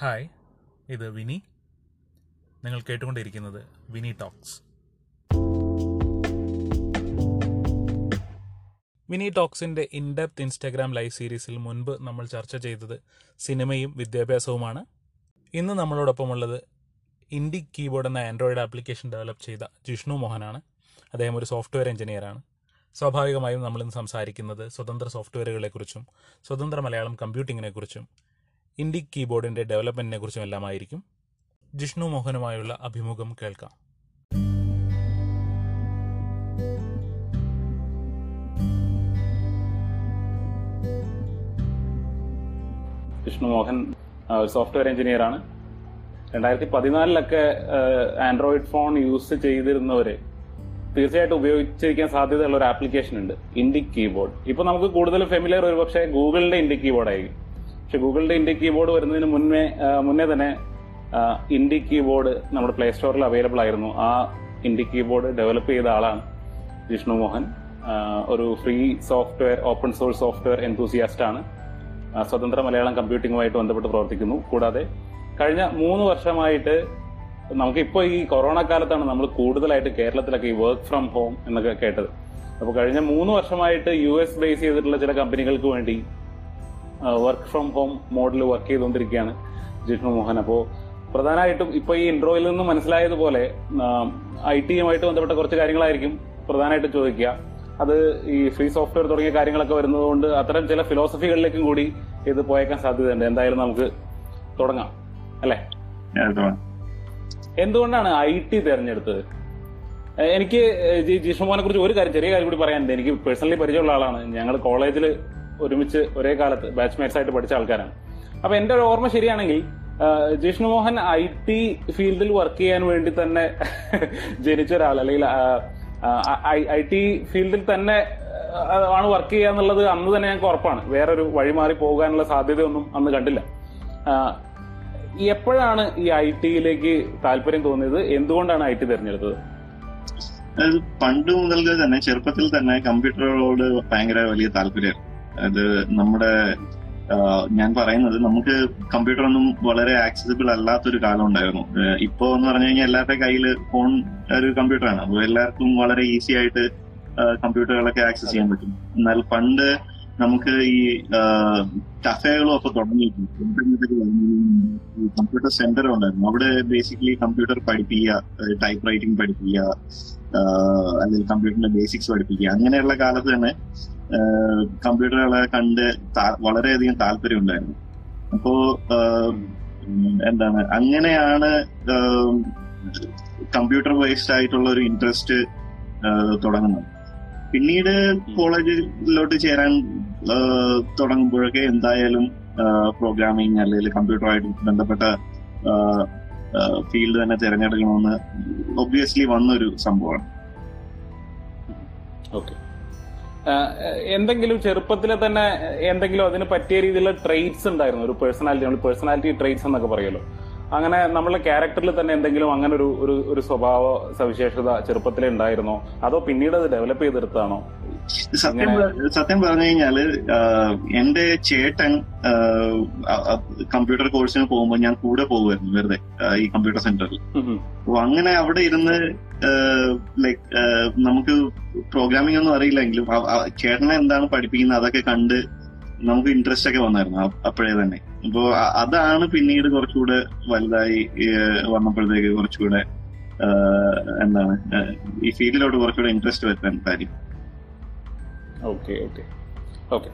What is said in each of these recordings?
Hi ഇത് വിനി. നിങ്ങൾ കേട്ടുകൊണ്ടിരിക്കുന്നത് വിനി ടോക്സ്. വിനി ടോക്സിന്റെ ഇൻഡെപ്ത് ഇൻസ്റ്റാഗ്രാം ലൈവ് സീരീസിൽ മുൻപ് നമ്മൾ ചർച്ച ചെയ്തത് സിനിമയും വിദ്യാഭ്യാസവുമാണ്. ഇന്ന് നമ്മളോടൊപ്പമുള്ളത് ഇൻഡി കീബോർഡ് എന്ന ആൻഡ്രോയിഡ് ആപ്ലിക്കേഷൻ ഡെവലപ്പ് ചെയ്ത ജിഷ്ണു മോഹനാണ്. അദ്ദേഹം ഒരു സോഫ്റ്റ്വെയർ എഞ്ചിനീയറാണ്. സ്വാഭാവികമായും നമ്മളിന്ന് സംസാരിക്കുന്നത് സ്വതന്ത്ര സോഫ്റ്റ്വെയറുകളെക്കുറിച്ചും സ്വതന്ത്ര മലയാളം കമ്പ്യൂട്ടിങ്ങിനെക്കുറിച്ചും ഇൻഡി കീബോർഡിന്റെ ഡെവലപ്മെന്റിനെ കുറിച്ചും എല്ലാമായിരിക്കും ജിഷ്ണു മോഹനുമായുള്ള അഭിമുഖം കേൾക്കാം. ജിഷ്ണു മോഹൻ ഒരു സോഫ്റ്റ്വെയർ എഞ്ചിനീയർ ആണ്. രണ്ടായിരത്തി പതിനാലിലൊക്കെ ആൻഡ്രോയിഡ് ഫോൺ യൂസ് ചെയ്തിരുന്നവരെ തീർച്ചയായിട്ടും ഉപയോഗിച്ചിരിക്കാൻ സാധ്യതയുള്ള ഒരു ആപ്ലിക്കേഷൻ ഉണ്ട് ഇൻഡി കീബോർഡ്. ഇപ്പൊ നമുക്ക് കൂടുതൽ ഫെമിലിയർ ഒരു പക്ഷേ ഗൂഗിളിന്റെ ഇൻഡി കീബോർഡ് ആയിരിക്കും പക്ഷെ ഗൂഗിളിന്റെ ഇന്ത്യ കീബോർഡ് വരുന്നതിന് മുന്നേ മുന്നേ തന്നെ ഇന്ത്യ കീബോർഡ് നമ്മുടെ പ്ലേ സ്റ്റോറിൽ അവൈലബിൾ ആയിരുന്നു. ആ ഇന്ത്യ കീബോർഡ് ഡെവലപ്പ് ചെയ്ത ആളാണ് ജിഷ്ണു മോഹൻ. ഒരു free software open source software enthusiast ആണ്. സ്വതന്ത്ര മലയാളം കമ്പ്യൂട്ടിങ്ങുമായിട്ട് ബന്ധപ്പെട്ട് പ്രവർത്തിക്കുന്നു. കൂടാതെ കഴിഞ്ഞ മൂന്ന് വർഷമായിട്ട് നമുക്കിപ്പോൾ ഈ കൊറോണ കാലത്താണ് നമ്മൾ കൂടുതലായിട്ട് കേരളത്തിലൊക്കെ ഈ വർക്ക് ഫ്രം ഹോം എന്നൊക്കെ കേട്ടത്. അപ്പോൾ കഴിഞ്ഞ മൂന്ന് വർഷമായിട്ട് യു എസ് ബേസ് ചെയ്തിട്ടുള്ള ചില കമ്പനികൾക്ക് വേണ്ടി work from home model work ചെയ്തുകൊണ്ടിരിക്കുകയാണ് ജിഷ്ണു മോഹൻ. അപ്പോൾ പ്രധാനമായിട്ടും ഇപ്പോൾ ഈ ഇൻട്രോയിൽ നിന്ന് മനസ്സിലായതുപോലെ ഐ ടിയുമായിട്ട് ബന്ധപ്പെട്ട കുറച്ച് കാര്യങ്ങളായിരിക്കും പ്രധാനമായിട്ട് ചോദിക്കുക. അത് ഈ ഫ്രീ സോഫ്റ്റ്വെയർ തുടങ്ങിയ കാര്യങ്ങളൊക്കെ വരുന്നതുകൊണ്ട് അത്തരം ചില ഫിലോസഫികളിലേക്കും കൂടി ഇത് പോയേക്കാൻ സാധ്യതയുണ്ട്. എന്തായാലും നമുക്ക് തുടങ്ങാം. അല്ലേ? എന്തുകൊണ്ടാണ് ഐ ടി തിരഞ്ഞെടുത്തത്? എനിക്ക് ജിഷ്ണുമോനെ കുറിച്ച് ഒരു കാര്യം ചെറിയ കാര്യം കൂടി പറയാനുണ്ട്. എനിക്ക് പേഴ്സണലി പരിചയമുള്ള ആളാണ്. ഞങ്ങൾ കോളേജിൽ ഒരുമിച്ച് ഒരേ കാലത്ത് ബാച്ച്മേറ്റ്സ് ആയിട്ട് പഠിച്ച ആൾക്കാരാണ്. അപ്പൊ എന്റെ ഒരു ഓർമ്മ ശരിയാണെങ്കിൽ ജിഷ്ണു മോഹൻ ഐ ടി ഫീൽഡിൽ വർക്ക് ചെയ്യാൻ വേണ്ടി തന്നെ ജനിച്ച ഒരാൾ അല്ലെങ്കിൽ ഐ ടി ഫീൽഡിൽ തന്നെ ആണ് വർക്ക് ചെയ്യുക എന്നുള്ളത് അന്ന് തന്നെ ഞങ്ങൾക്ക് ഉറപ്പാണ്. വേറൊരു വഴി മാറി പോകാനുള്ള സാധ്യതയൊന്നും അന്ന് കണ്ടില്ല. എപ്പോഴാണ് ഈ ഐ ടിയിലേക്ക് താല്പര്യം തോന്നിയത്? എന്തുകൊണ്ടാണ് ഐ ടി തിരഞ്ഞെടുത്തത് പണ്ട് മുതൽക്ക് തന്നെ ചെറുപ്പത്തിൽ തന്നെ കമ്പ്യൂട്ടറുകളോട് ഭയങ്കര വലിയ താല്പര്യം അത് നമ്മുടെ ഞാൻ പറയുന്നത് നമുക്ക് കമ്പ്യൂട്ടർ ഒന്നും വളരെ ആക്സസിബിൾ അല്ലാത്തൊരു കാലം ഉണ്ടായിരുന്നു. ഇപ്പൊ എന്ന് പറഞ്ഞു കഴിഞ്ഞാൽ എല്ലാവരുടെ കയ്യിൽ ഫോൺ ഒരു കമ്പ്യൂട്ടറാണ്. അപ്പോൾ എല്ലാവർക്കും വളരെ ഈസി ആയിട്ട് കമ്പ്യൂട്ടറുകളൊക്കെ ആക്സസ് ചെയ്യാൻ പറ്റും. എന്നാൽ പണ്ട് നമുക്ക് ഈ കഫേകളും ഒക്കെ തുടങ്ങിയിട്ടുണ്ട് കമ്പ്യൂട്ടർ സെന്റർ ഉണ്ടായിരുന്നു. അവിടെ ബേസിക്കലി കമ്പ്യൂട്ടർ പഠിപ്പിക്കുക ടൈപ്പ് റൈറ്റിംഗ് പഠിപ്പിക്കുക അല്ലെങ്കിൽ കമ്പ്യൂട്ടറിന്റെ ബേസിക്സ് പഠിപ്പിക്കുക. അങ്ങനെയുള്ള കാലത്ത് തന്നെ കമ്പ്യൂട്ടറുകളെ കണ്ട് വളരെയധികം താല്പര്യം ഉണ്ടായിരുന്നു. അപ്പോ എന്താണ് അങ്ങനെയാണ് കമ്പ്യൂട്ടർ ബേസ്ഡ് ആയിട്ടുള്ള ഒരു ഇൻട്രസ്റ്റ് തുടങ്ങുന്നത്. പിന്നീട് കോളേജിലോട്ട് ചേരാൻ തുടങ്ങുമ്പോഴൊക്കെ എന്തായാലും പ്രോഗ്രാമിംഗ് അല്ലെങ്കിൽ കമ്പ്യൂട്ടറുമായിട്ട് ബന്ധപ്പെട്ട ഫീൽഡ് തന്നെ തിരഞ്ഞെടുക്കണമെന്ന് ഒബ്വിയസ്ലി വന്നൊരു സംഭവമാണ്. ഓക്കെ എന്തെങ്കിലും ചെറുപ്പത്തിലെ തന്നെ എന്തെങ്കിലും അതിന് പറ്റിയ രീതിയിലുള്ള ട്രെയ്റ്റ്സ് ഉണ്ടായിരുന്നു? ഒരു പേഴ്സണാലിറ്റി നമ്മൾ പേഴ്സണാലിറ്റി ട്രെയ്റ്റ്സ് എന്നൊക്കെ പറയുമല്ലോ. അങ്ങനെ നമ്മളെ ക്യാരക്ടറിൽ തന്നെ എന്തെങ്കിലും അങ്ങനെ ഒരു ഒരു സ്വഭാവ സവിശേഷത ചെറുപ്പത്തിലേ ഉണ്ടായിരുന്നോ? അതോ പിന്നീട് അത് ഡെവലപ്പ് ചെയ്തെടുത്താണോ സത്യം സത്യം പറഞ്ഞു കഴിഞ്ഞാൽ എന്റെ ചേട്ടൻ കമ്പ്യൂട്ടർ കോഴ്സിന് പോകുമ്പോൾ ഞാൻ കൂടെ പോകുമായിരുന്നു വെറുതെ ഈ കമ്പ്യൂട്ടർ സെന്ററിൽ അപ്പൊ അങ്ങനെ അവിടെ ഇരുന്ന് ലൈക് നമുക്ക് പ്രോഗ്രാമിംഗ് ഒന്നും അറിയില്ലെങ്കിലും ചേട്ടനെ എന്താണ് പഠിപ്പിക്കുന്നത് അതൊക്കെ കണ്ട് നമുക്ക് ഇൻട്രസ്റ്റ് ഒക്കെ വന്നായിരുന്നു അപ്പോഴേ തന്നെ. അപ്പോ അതാണ് പിന്നീട് കുറച്ചുകൂടെ വലുതായി വന്നപ്പോഴത്തേക്ക് കുറച്ചുകൂടെ എന്താണ് ഈ ഫീൽഡിലോട്ട് കുറച്ചുകൂടെ ഇൻട്രസ്റ്റ് വരുത്താൻ കാര്യം. Okay okay. ഓക്കെ.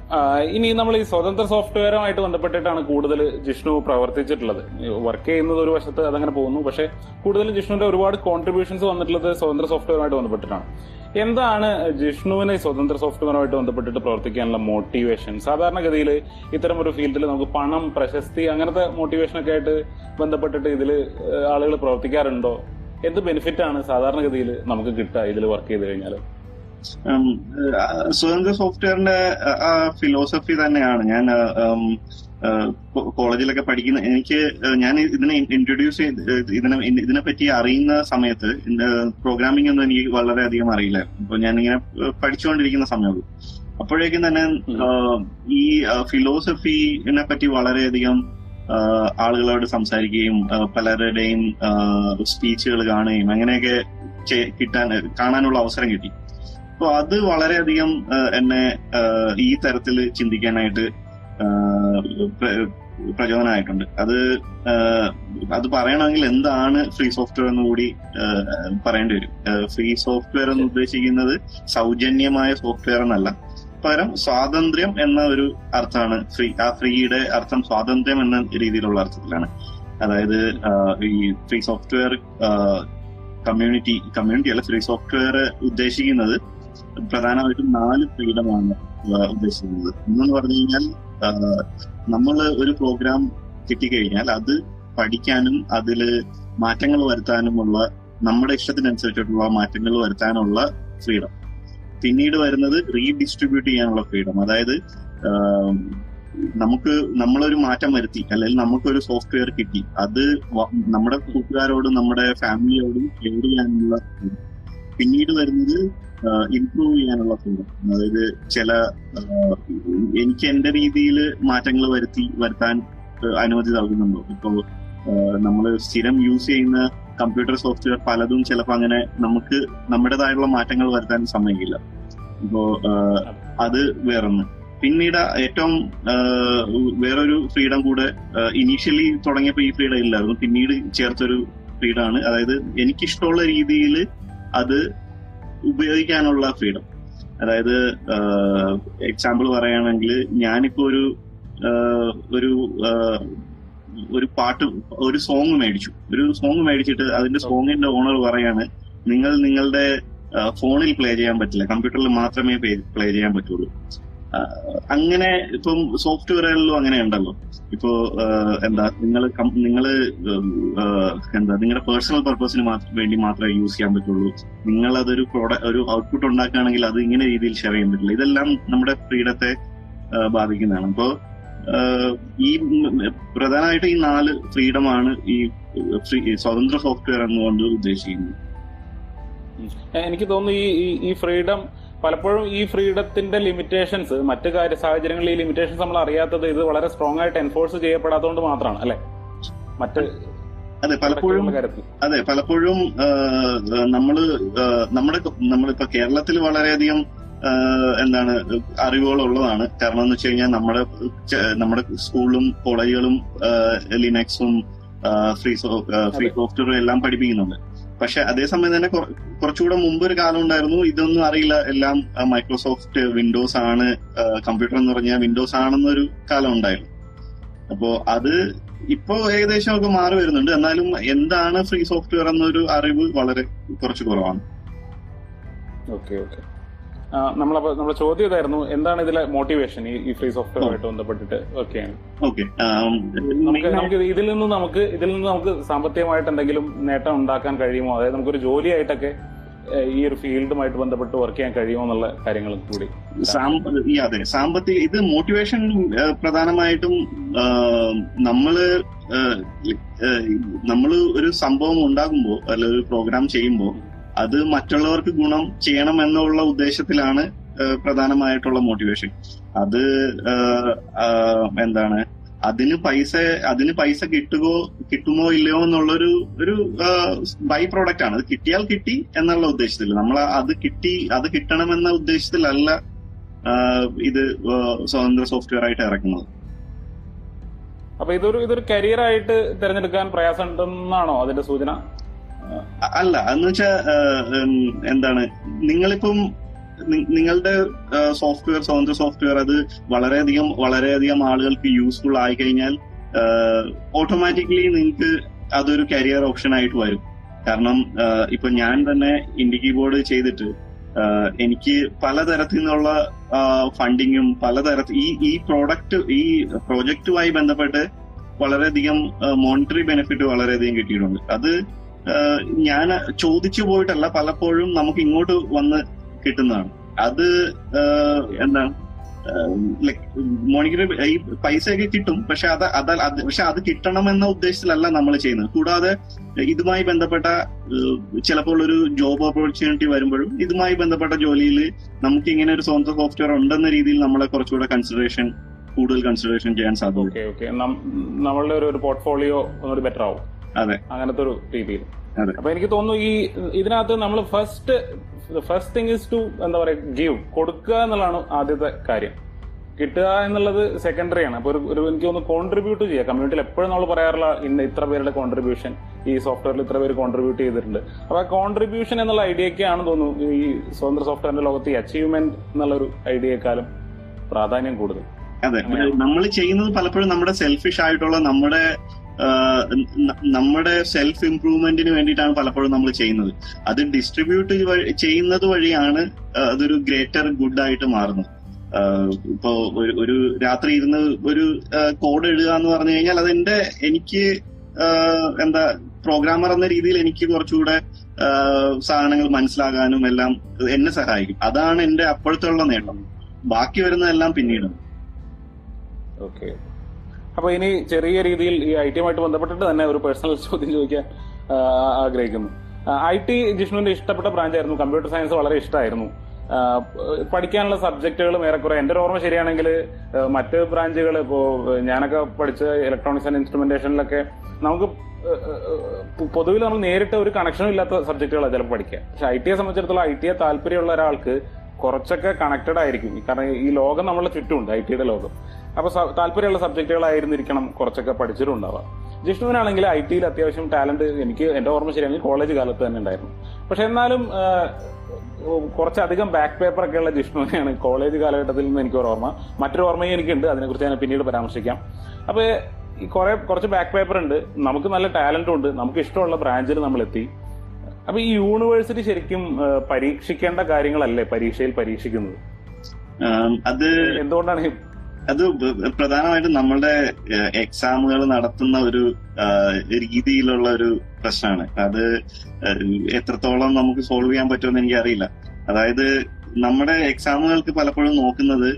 ഇനി നമ്മൾ ഈ സ്വതന്ത്ര സോഫ്റ്റ്വെയറുമായിട്ട് ബന്ധപ്പെട്ടിട്ടാണ് കൂടുതൽ ജിഷ്ണു പ്രവർത്തിച്ചിട്ടുള്ളത്. വർക്ക് ചെയ്യുന്നത് ഒരു വശത്ത് അതങ്ങനെ പോകുന്നു. പക്ഷേ കൂടുതൽ ജിഷ്ണുവിന്റെ ഒരുപാട് കോൺട്രിബ്യൂഷൻസ് വന്നിട്ടുള്ളത് സ്വതന്ത്ര സോഫ്റ്റ്വെയറുമായിട്ട് ബന്ധപ്പെട്ടിട്ടാണ്. എന്താണ് ജിഷ്ണുവിനെ സ്വതന്ത്ര സോഫ്റ്റ്വെയറുമായിട്ട് ബന്ധപ്പെട്ടിട്ട് പ്രവർത്തിക്കാനുള്ള മോട്ടിവേഷൻ സാധാരണഗതിയിൽ ഇത്തരം ഒരു ഫീൽഡിൽ നമുക്ക് പണം പ്രശസ്തി അങ്ങനത്തെ മോട്ടിവേഷൻ ഒക്കെ ആയിട്ട് ബന്ധപ്പെട്ടിട്ട് ഇതിൽ ആളുകൾ പ്രവർത്തിക്കാറുണ്ടോ? എന്ത് ബെനിഫിറ്റ് ആണ് സാധാരണഗതിയിൽ നമുക്ക് കിട്ടുക ഇതിൽ വർക്ക് ചെയ്ത് കഴിഞ്ഞാൽ സ്വതന്ത്ര സോഫ്റ്റ്വെയറിന്റെ ആ ഫിലോസഫി തന്നെയാണ്. ഞാൻ കോളേജിലൊക്കെ പഠിക്കുന്ന എനിക്ക് ഞാൻ ഇതിനെ ഇൻട്രൊഡ്യൂസ് ചെയ്ത് ഇതിനെ ഇതിനെ പറ്റി അറിയുന്ന സമയത്ത് പ്രോഗ്രാമിംഗ് ഒന്നും എനിക്ക് വളരെയധികം അറിയില്ല. അപ്പൊ ഇങ്ങനെ പഠിച്ചുകൊണ്ടിരിക്കുന്ന സമയത്ത് അപ്പോഴേക്കും തന്നെ ഈ ഫിലോസഫിനെ പറ്റി വളരെയധികം ആളുകളോട് സംസാരിക്കുകയും പലരുടെയും സ്പീച്ചുകൾ കാണുകയും അങ്ങനെയൊക്കെ കിട്ടാൻ കാണാനുള്ള അവസരം കിട്ടി. അപ്പൊ അത് വളരെയധികം എന്നെ ഈ തരത്തിൽ ചിന്തിക്കാനായിട്ട് പ്രചോദനമായിട്ടുണ്ട്. അത് അത് പറയണമെങ്കിൽ എന്താണ് ഫ്രീ സോഫ്റ്റ്വെയർ എന്ന് കൂടി പറയേണ്ടി വരും. ഫ്രീ സോഫ്റ്റ്വെയർ എന്ന് ഉദ്ദേശിക്കുന്നത് സൗജന്യമായ സോഫ്റ്റ്വെയർ എന്നല്ല. പകരം സ്വാതന്ത്ര്യം എന്ന ഒരു അർത്ഥമാണ് ഫ്രീ ആ ഫ്രീയുടെ അർത്ഥം സ്വാതന്ത്ര്യം എന്ന രീതിയിലുള്ള അർത്ഥത്തിലാണ്. അതായത് ഈ ഫ്രീ സോഫ്റ്റ്വെയർ കമ്മ്യൂണിറ്റി കമ്മ്യൂണിറ്റി അല്ല ഫ്രീ സോഫ്റ്റ്വെയർ ഉദ്ദേശിക്കുന്നത് പ്രധാനമായിട്ടും നാല് ഫ്രീഡമാണ് ഉദ്ദേശിക്കുന്നത്. ഒന്നെന്ന് പറഞ്ഞു കഴിഞ്ഞാൽ നമ്മൾ ഒരു പ്രോഗ്രാം കിട്ടിക്കഴിഞ്ഞാൽ അത് പഠിക്കാനും അതിൽ മാറ്റങ്ങൾ വരുത്താനുമുള്ള നമ്മുടെ ഇഷ്ടത്തിനനുസരിച്ചിട്ടുള്ള മാറ്റങ്ങൾ വരുത്താനുള്ള ഫ്രീഡം. പിന്നീട് വരുന്നത് റീഡിസ്ട്രിബ്യൂട്ട് ചെയ്യാനുള്ള ഫ്രീഡം. അതായത് നമുക്ക് നമ്മളൊരു മാറ്റം വരുത്തി അല്ലെങ്കിൽ നമുക്കൊരു സോഫ്റ്റ്വെയർ കിട്ടി. അത് നമ്മുടെ കൂട്ടുകാരോടും നമ്മുടെ ഫാമിലിയോടും ഷെയർ ചെയ്യാനുള്ള. പിന്നീട് വരുന്നത് ഇംപ്രൂവ് ചെയ്യാനുള്ള ഫ്രീഡം അതായത് ചില എനിക്ക് എന്റെ രീതിയിൽ മാറ്റങ്ങൾ വരുത്തി വരുത്താൻ അനുമതി നൽകുന്നുണ്ടോ. ഇപ്പോ നമ്മൾ സ്ഥിരം യൂസ് ചെയ്യുന്ന കമ്പ്യൂട്ടർ സോഫ്റ്റ്വെയർ പലതും ചിലപ്പോൾ അങ്ങനെ നമുക്ക് നമ്മുടേതായുള്ള മാറ്റങ്ങൾ വരുത്താൻ സമ്മതിക്കില്ല ഇപ്പോ അത് വേറൊന്ന്. പിന്നീട് ഏറ്റവും വേറൊരു ഫ്രീഡം കൂടെ ഇനീഷ്യലി തുടങ്ങിയപ്പോൾ ഈ ഫ്രീഡം ഇല്ലായിരുന്നു. പിന്നീട് ചേർത്തൊരു ഫ്രീഡാണ് അതായത് എനിക്കിഷ്ടമുള്ള രീതിയിൽ അത് ഉപയോഗിക്കാനുള്ള ഫ്രീഡം. അതായത് എക്സാമ്പിൾ പറയുകയാണെങ്കിൽ ഞാനിപ്പോ ഒരു ഒരു ഒരു പാട്ട് ഒരു സോങ് മേടിച്ചു. ഒരു സോങ് മേടിച്ചിട്ട് അതിന്റെ സോങ്ങിന്റെ ഓണർ പറയാണ് നിങ്ങൾ നിങ്ങളുടെ ഫോണിൽ പ്ലേ ചെയ്യാൻ പറ്റില്ല. കമ്പ്യൂട്ടറിൽ മാത്രമേ പ്ലേ ചെയ്യാൻ പറ്റുള്ളൂ. അങ്ങനെ ഇപ്പം സോഫ്റ്റ്വെയറുകളിലും അങ്ങനെ ഉണ്ടല്ലോ ഇപ്പോ എന്താ നിങ്ങൾ നിങ്ങൾ എന്താ നിങ്ങളുടെ പേഴ്സണൽ പർപ്പസിന് വേണ്ടി മാത്രമേ യൂസ് ചെയ്യാൻ പറ്റുള്ളൂ. നിങ്ങൾ അതൊരു പ്രോഡക്റ്റ് ഒരു ഔട്ട്പുട്ട് ഉണ്ടാക്കുകയാണെങ്കിൽ അത് ഇങ്ങനെ രീതിയിൽ ഷെയർ ചെയ്യാൻ പറ്റില്ല. ഇതെല്ലാം നമ്മുടെ ഫ്രീഡത്തെ ബാധിക്കുന്നതാണ്. അപ്പോ ഈ പ്രധാനമായിട്ട് ഈ നാല് ഫ്രീഡമാണ് ഈ സ്വതന്ത്ര സോഫ്റ്റ്വെയർ എന്നുകൊണ്ട് ഉദ്ദേശിക്കുന്നത്. എനിക്ക് തോന്നുന്നു ഈ- ഈ ഫ്രീഡം പലപ്പോഴും ഈ ഫ്രീഡത്തിന്റെ ലിമിറ്റേഷൻസ് മറ്റു കാര്യ സാഹചര്യങ്ങളിൽ ഈ ലിമിറ്റേഷൻസ് നമ്മൾ അറിയാത്തത് ഇത് വളരെ സ്ട്രോങ് ആയിട്ട് എൻഫോഴ്സ് ചെയ്യപ്പെടാത്തതുകൊണ്ട് മാത്രമാണ് അല്ലെ? മറ്റ് അതെ പലപ്പോഴും അതെ പലപ്പോഴും നമ്മൾ നമ്മുടെ നമ്മളിപ്പോ കേരളത്തിൽ വളരെയധികം എന്താണ് അറിവുകളുള്ളതാണ്. കാരണം എന്ന് വെച്ച് കഴിഞ്ഞാൽ നമ്മുടെ നമ്മുടെ സ്കൂളും കോളേജുകളും ലിനക്സും ഫ്രീ ഫ്രീ സോഫ്റ്റ്വെയറും എല്ലാം പഠിപ്പിക്കുന്നുണ്ട്. പക്ഷെ അതേസമയം തന്നെ കുറ- കുറച്ചുകൂടെ മുമ്പ് ഒരു കാലം ഉണ്ടായിരുന്നു. ഇതൊന്നും അറിയില്ല. എല്ലാം മൈക്രോസോഫ്റ്റ് വിൻഡോസ് ആണ് കമ്പ്യൂട്ടർ എന്ന് പറഞ്ഞാൽ വിൻഡോസ് ആണെന്നൊരു കാലം ഉണ്ടായിരുന്നു. അപ്പോ അത് ഇപ്പോ ഏകദേശം ഒക്കെ മാറി വരുന്നുണ്ട്. എന്നാലും എന്താണ് ഫ്രീ സോഫ്റ്റ്വെയർ എന്നൊരു അറിവ് വളരെ കുറച്ച് കുറവാണ്. Okay okay. നമ്മളപ്പോ നമ്മുടെ ചോദ്യം ഇതായിരുന്നു എന്താണ് ഇതിലെ മോട്ടിവേഷൻ ഈ ഫ്രീ സോഫ്റ്റ്വെയറുമായിട്ട് ബന്ധപ്പെട്ടിട്ട് വർക്ക് ചെയ്യാൻ നമുക്ക് നമുക്ക് ഇത് ഇതിൽ നിന്ന് നമുക്ക് ഇതിൽ നിന്ന് നമുക്ക് സാമ്പത്തികമായിട്ട് എന്തെങ്കിലും നേട്ടം ഉണ്ടാക്കാൻ കഴിയുമോ? അതായത് നമുക്കൊരു ജോലിയായിട്ടൊക്കെ ഈ ഒരു ഫീൽഡുമായിട്ട് ബന്ധപ്പെട്ട് വർക്ക് ചെയ്യാൻ കഴിയുമോ എന്നുള്ള കാര്യങ്ങളും കൂടി. അതെ സാമ്പത്തിക ഇത് മോട്ടിവേഷൻ പ്രധാനമായിട്ടും നമ്മൾ നമ്മൾ ഒരു സംഭവം ഉണ്ടാകുമ്പോൾ അല്ലെങ്കിൽ ഒരു പ്രോഗ്രാം ചെയ്യുമ്പോൾ അത് മറ്റുള്ളവർക്ക് ഗുണം ചെയ്യണം എന്നുള്ള ഉദ്ദേശത്തിലാണ് പ്രധാനമായിട്ടുള്ള മോട്ടിവേഷൻ അത് എന്താണ് അതിന് പൈസ അതിന് പൈസ കിട്ടുമോ കിട്ടുമോ ഇല്ലയോ എന്നുള്ളൊരു ഒരു ബൈ പ്രോഡക്റ്റ് ആണ്. അത് കിട്ടിയാൽ കിട്ടി എന്നുള്ള ഉദ്ദേശത്തിൽ നമ്മൾ അത് കിട്ടി അത് കിട്ടണമെന്ന ഉദ്ദേശത്തിലല്ല ഇത് സ്വതന്ത്ര സോഫ്റ്റ്വെയർ ആയിട്ട് ഇറക്കുന്നത്. അപ്പൊ ഇതൊരു ഇതൊരു കരിയർ ആയിട്ട് തിരഞ്ഞെടുക്കാൻ പ്രയാസമുണ്ടെന്നാണോ അതിന്റെ സൂചന? അല്ല എന്ന് വെച്ചാ എന്താണ് നിങ്ങളിപ്പം നിങ്ങളുടെ സോഫ്റ്റ്വെയർ സ്വതന്ത്ര സോഫ്റ്റ്വെയർ അത് വളരെയധികം വളരെയധികം ആളുകൾക്ക് യൂസ്ഫുൾ ആയി കഴിഞ്ഞാൽ ഓട്ടോമാറ്റിക്കലി നിങ്ങൾക്ക് അതൊരു കരിയർ ഓപ്ഷൻ ആയിട്ട് വരും. കാരണം ഇപ്പൊ ഞാൻ തന്നെ ഇൻഡി കീബോർഡ് ചെയ്തിട്ട് എനിക്ക് പലതരത്തിൽ നിന്നുള്ള ഫണ്ടിങ്ങും പലതരത്തിൽ ഈ ഈ പ്രോഡക്റ്റ് ഈ പ്രോജക്റ്റുമായി ബന്ധപ്പെട്ട് വളരെയധികം മോണിറ്ററി ബെനിഫിറ്റ് വളരെയധികം കിട്ടിയിട്ടുണ്ട്. അത് ഞാൻ ചോദിച്ചു പോയിട്ടല്ല പലപ്പോഴും നമുക്ക് ഇങ്ങോട്ട് വന്ന് കിട്ടുന്നതാണ്. അത് എന്താ മോണിറ്ററി ഈ പൈസയൊക്കെ കിട്ടും പക്ഷെ അത് അത് പക്ഷെ അത് കിട്ടണം എന്ന ഉദ്ദേശത്തിലല്ല നമ്മൾ ചെയ്യുന്നത്. കൂടാതെ ഇതുമായി ബന്ധപ്പെട്ട ചിലപ്പോൾ ഒരു ജോബ് ഓപ്പർച്യൂണിറ്റി വരുമ്പോഴും ഇതുമായി ബന്ധപ്പെട്ട ജോലിയിൽ നമുക്ക് ഇങ്ങനെ ഒരു സ്വന്തം സോഫ്റ്റ്വെയർ ഉണ്ടെന്ന രീതിയിൽ നമ്മളെ കുറച്ചുകൂടെ കൺസിഡറേഷൻ കൂടുതൽ കൺസിഡറേഷൻ ചെയ്യാൻ സാധ്യത നമ്മളുടെ ഒരു പോർട്ട്ഫോളിയോ ബെറ്റർ ആവും. അങ്ങനത്തെ ഒരു രീതിയിൽ. അപ്പൊ എനിക്ക് തോന്നുന്നു ഈ ഇതിനകത്ത് നമ്മൾ first first thing is to എന്താ പറയാ ഗീവ് കൊടുക്കുക എന്നുള്ളതാണ് ആദ്യത്തെ കാര്യം. കിട്ടുക എന്നുള്ളത് സെക്കൻഡറി ആണ്. അപ്പൊ ഒരു എനിക്ക് തോന്നുന്നു കോൺട്രിബ്യൂട്ട് ചെയ്യുക കമ്മ്യൂണിറ്റിയിൽ എപ്പോഴും നമ്മൾ പറയാറുള്ള ഇന്ന ഇത്ര പേരുടെ കോൺട്രിബ്യൂഷൻ ഈ സോഫ്റ്റ്വെയറിൽ ഇത്ര പേര് കോൺട്രിബ്യൂട്ട് ചെയ്തിട്ടുണ്ട്. അപ്പൊ ആ കോൺട്രിബ്യൂഷൻ എന്നുള്ള ഐഡിയക്കാണ് തോന്നുന്നു ഈ സ്വതന്ത്ര സോഫ്റ്റ്വെയറിന്റെ ലോകത്ത് ഈ അച്ചീവ്മെന്റ് എന്നുള്ള ഒരു ഐഡിയക്കാളും പ്രാധാന്യം കൂടുതൽ. അതെ. നമ്മൾ ചെയ്യുന്നത് പലപ്പോഴും നമ്മുടെ സെൽഫിഷ് ആയിട്ടുള്ള നമ്മുടെ നമ്മുടെ സെൽഫ് ഇംപ്രൂവ്മെന്റിന് വേണ്ടിയിട്ടാണ് പലപ്പോഴും നമ്മൾ ചെയ്യുന്നത്. അത് ഡിസ്ട്രിബ്യൂട്ട് ചെയ്യുന്നത് വഴിയാണ് അതൊരു ഗ്രേറ്റർ ഗുഡ് ആയിട്ട് മാറുന്നത്. ഇപ്പോ ഒരു രാത്രി ഇരുന്ന് ഒരു കോഡ് എഴുതുക എന്ന് പറഞ്ഞു കഴിഞ്ഞാൽ അതെന്റെ എനിക്ക് എന്താ പ്രോഗ്രാമർ എന്ന രീതിയിൽ എനിക്ക് കുറച്ചുകൂടെ സാധനങ്ങൾ മനസ്സിലാകാനും എല്ലാം എന്നെ സഹായിക്കും. അതാണ് എന്റെ അപ്പോഴത്തുള്ള നേട്ടം. ബാക്കി വരുന്നതെല്ലാം പിന്നീട് ഓക്കെ അപ്പൊ ഇനി ചെറിയ രീതിയിൽ ഈ ഐ ടിയുമായിട്ട് ബന്ധപ്പെട്ടിട്ട് തന്നെ ഒരു പേഴ്സണൽ ചോദ്യം ചോദിക്കാൻ ആഗ്രഹിക്കുന്നു. ഐ ടി ജിഷ്ണുവിന്റെ ഇഷ്ടപ്പെട്ട ബ്രാഞ്ച് ആയിരുന്നു കമ്പ്യൂട്ടർ സയൻസ് വളരെ ഇഷ്ടമായിരുന്നു. പഠിക്കാനുള്ള സബ്ജക്റ്റുകളും ഏറെക്കുറെ എന്റെ ഒരു ഓർമ്മ ശരിയാണെങ്കിൽ മറ്റ് ബ്രാഞ്ചുകൾ ഇപ്പോ ഞാനൊക്കെ പഠിച്ച ഇലക്ട്രോണിക്സ് ആൻഡ് ഇൻസ്ട്രുമെന്റേഷനിലൊക്കെ നമുക്ക് പൊതുവിൽ നമ്മൾ നേരിട്ട് ഒരു കണക്ഷനും ഇല്ലാത്ത സബ്ജക്റ്റുകളാണ് ചിലപ്പോൾ പഠിക്കുക. പക്ഷെ ഐ ടിയെ സംബന്ധിച്ചിടത്തോളം ഐ ടിയെ താല്പര്യമുള്ള ഒരാൾക്ക് കുറച്ചൊക്കെ കണക്റ്റഡ് ആയിരിക്കും. കാരണം ഈ ലോകം നമ്മളെ ചുറ്റുമുണ്ട് ഐ ടിയുടെ ലോകം. അപ്പൊ സ- താല്പര്യമുള്ള സബ്ജക്റ്റുകളായിരുന്നിരിക്കണം കുറച്ചൊക്കെ പഠിച്ചിട്ടുണ്ടാവുക. ജിഷ്ണുവിനാണെങ്കിൽ ഐ ടിയിൽ അത്യാവശ്യം ടാലന്റ് എനിക്ക് എന്റെ ഓർമ്മ ശരിയാണെങ്കിൽ കോളേജ് കാലത്ത് തന്നെ ഉണ്ടായിരുന്നു. പക്ഷെ എന്നാലും കുറച്ചധികം ബാക്ക് പേപ്പർ ഒക്കെ ഉള്ള ജിഷ്ണുവിനെയാണ് കോളേജ് കാലഘട്ടത്തിൽ നിന്ന് എനിക്ക് ഓർമ്മ. മറ്റൊരു ഓർമ്മയും എനിക്കുണ്ട്. അതിനെക്കുറിച്ച് ഞാൻ പിന്നീട് പരാമർശിക്കാം. അപ്പോൾ ഈ കുറെ കുറച്ച് ബാക്ക് പേപ്പർ ഉണ്ട്. നമുക്ക് നല്ല ടാലന്റ് ഉണ്ട്. നമുക്ക് ഇഷ്ടമുള്ള ബ്രാഞ്ചിൽ നമ്മൾ എത്തി. അപ്പൊ ഈ യൂണിവേഴ്സിറ്റി ശരിക്കും പരീക്ഷിക്കേണ്ട കാര്യങ്ങളല്ലേ പരീക്ഷയിൽ പരീക്ഷിക്കുന്നത്? അത് എന്തുകൊണ്ടാണ് അത് പ്രധാനമായിട്ടും നമ്മളുടെ എക്സാമുകൾ നടത്തുന്ന ഒരു രീതിയിലുള്ള ഒരു പ്രശ്നമാണ്. അത് എത്രത്തോളം നമുക്ക് സോൾവ് ചെയ്യാൻ പറ്റുമെന്ന് എനിക്ക് അറിയില്ല അതായത് നമ്മുടെ എക്സാമുകൾക്ക് പലപ്പോഴും നോക്കുന്നത്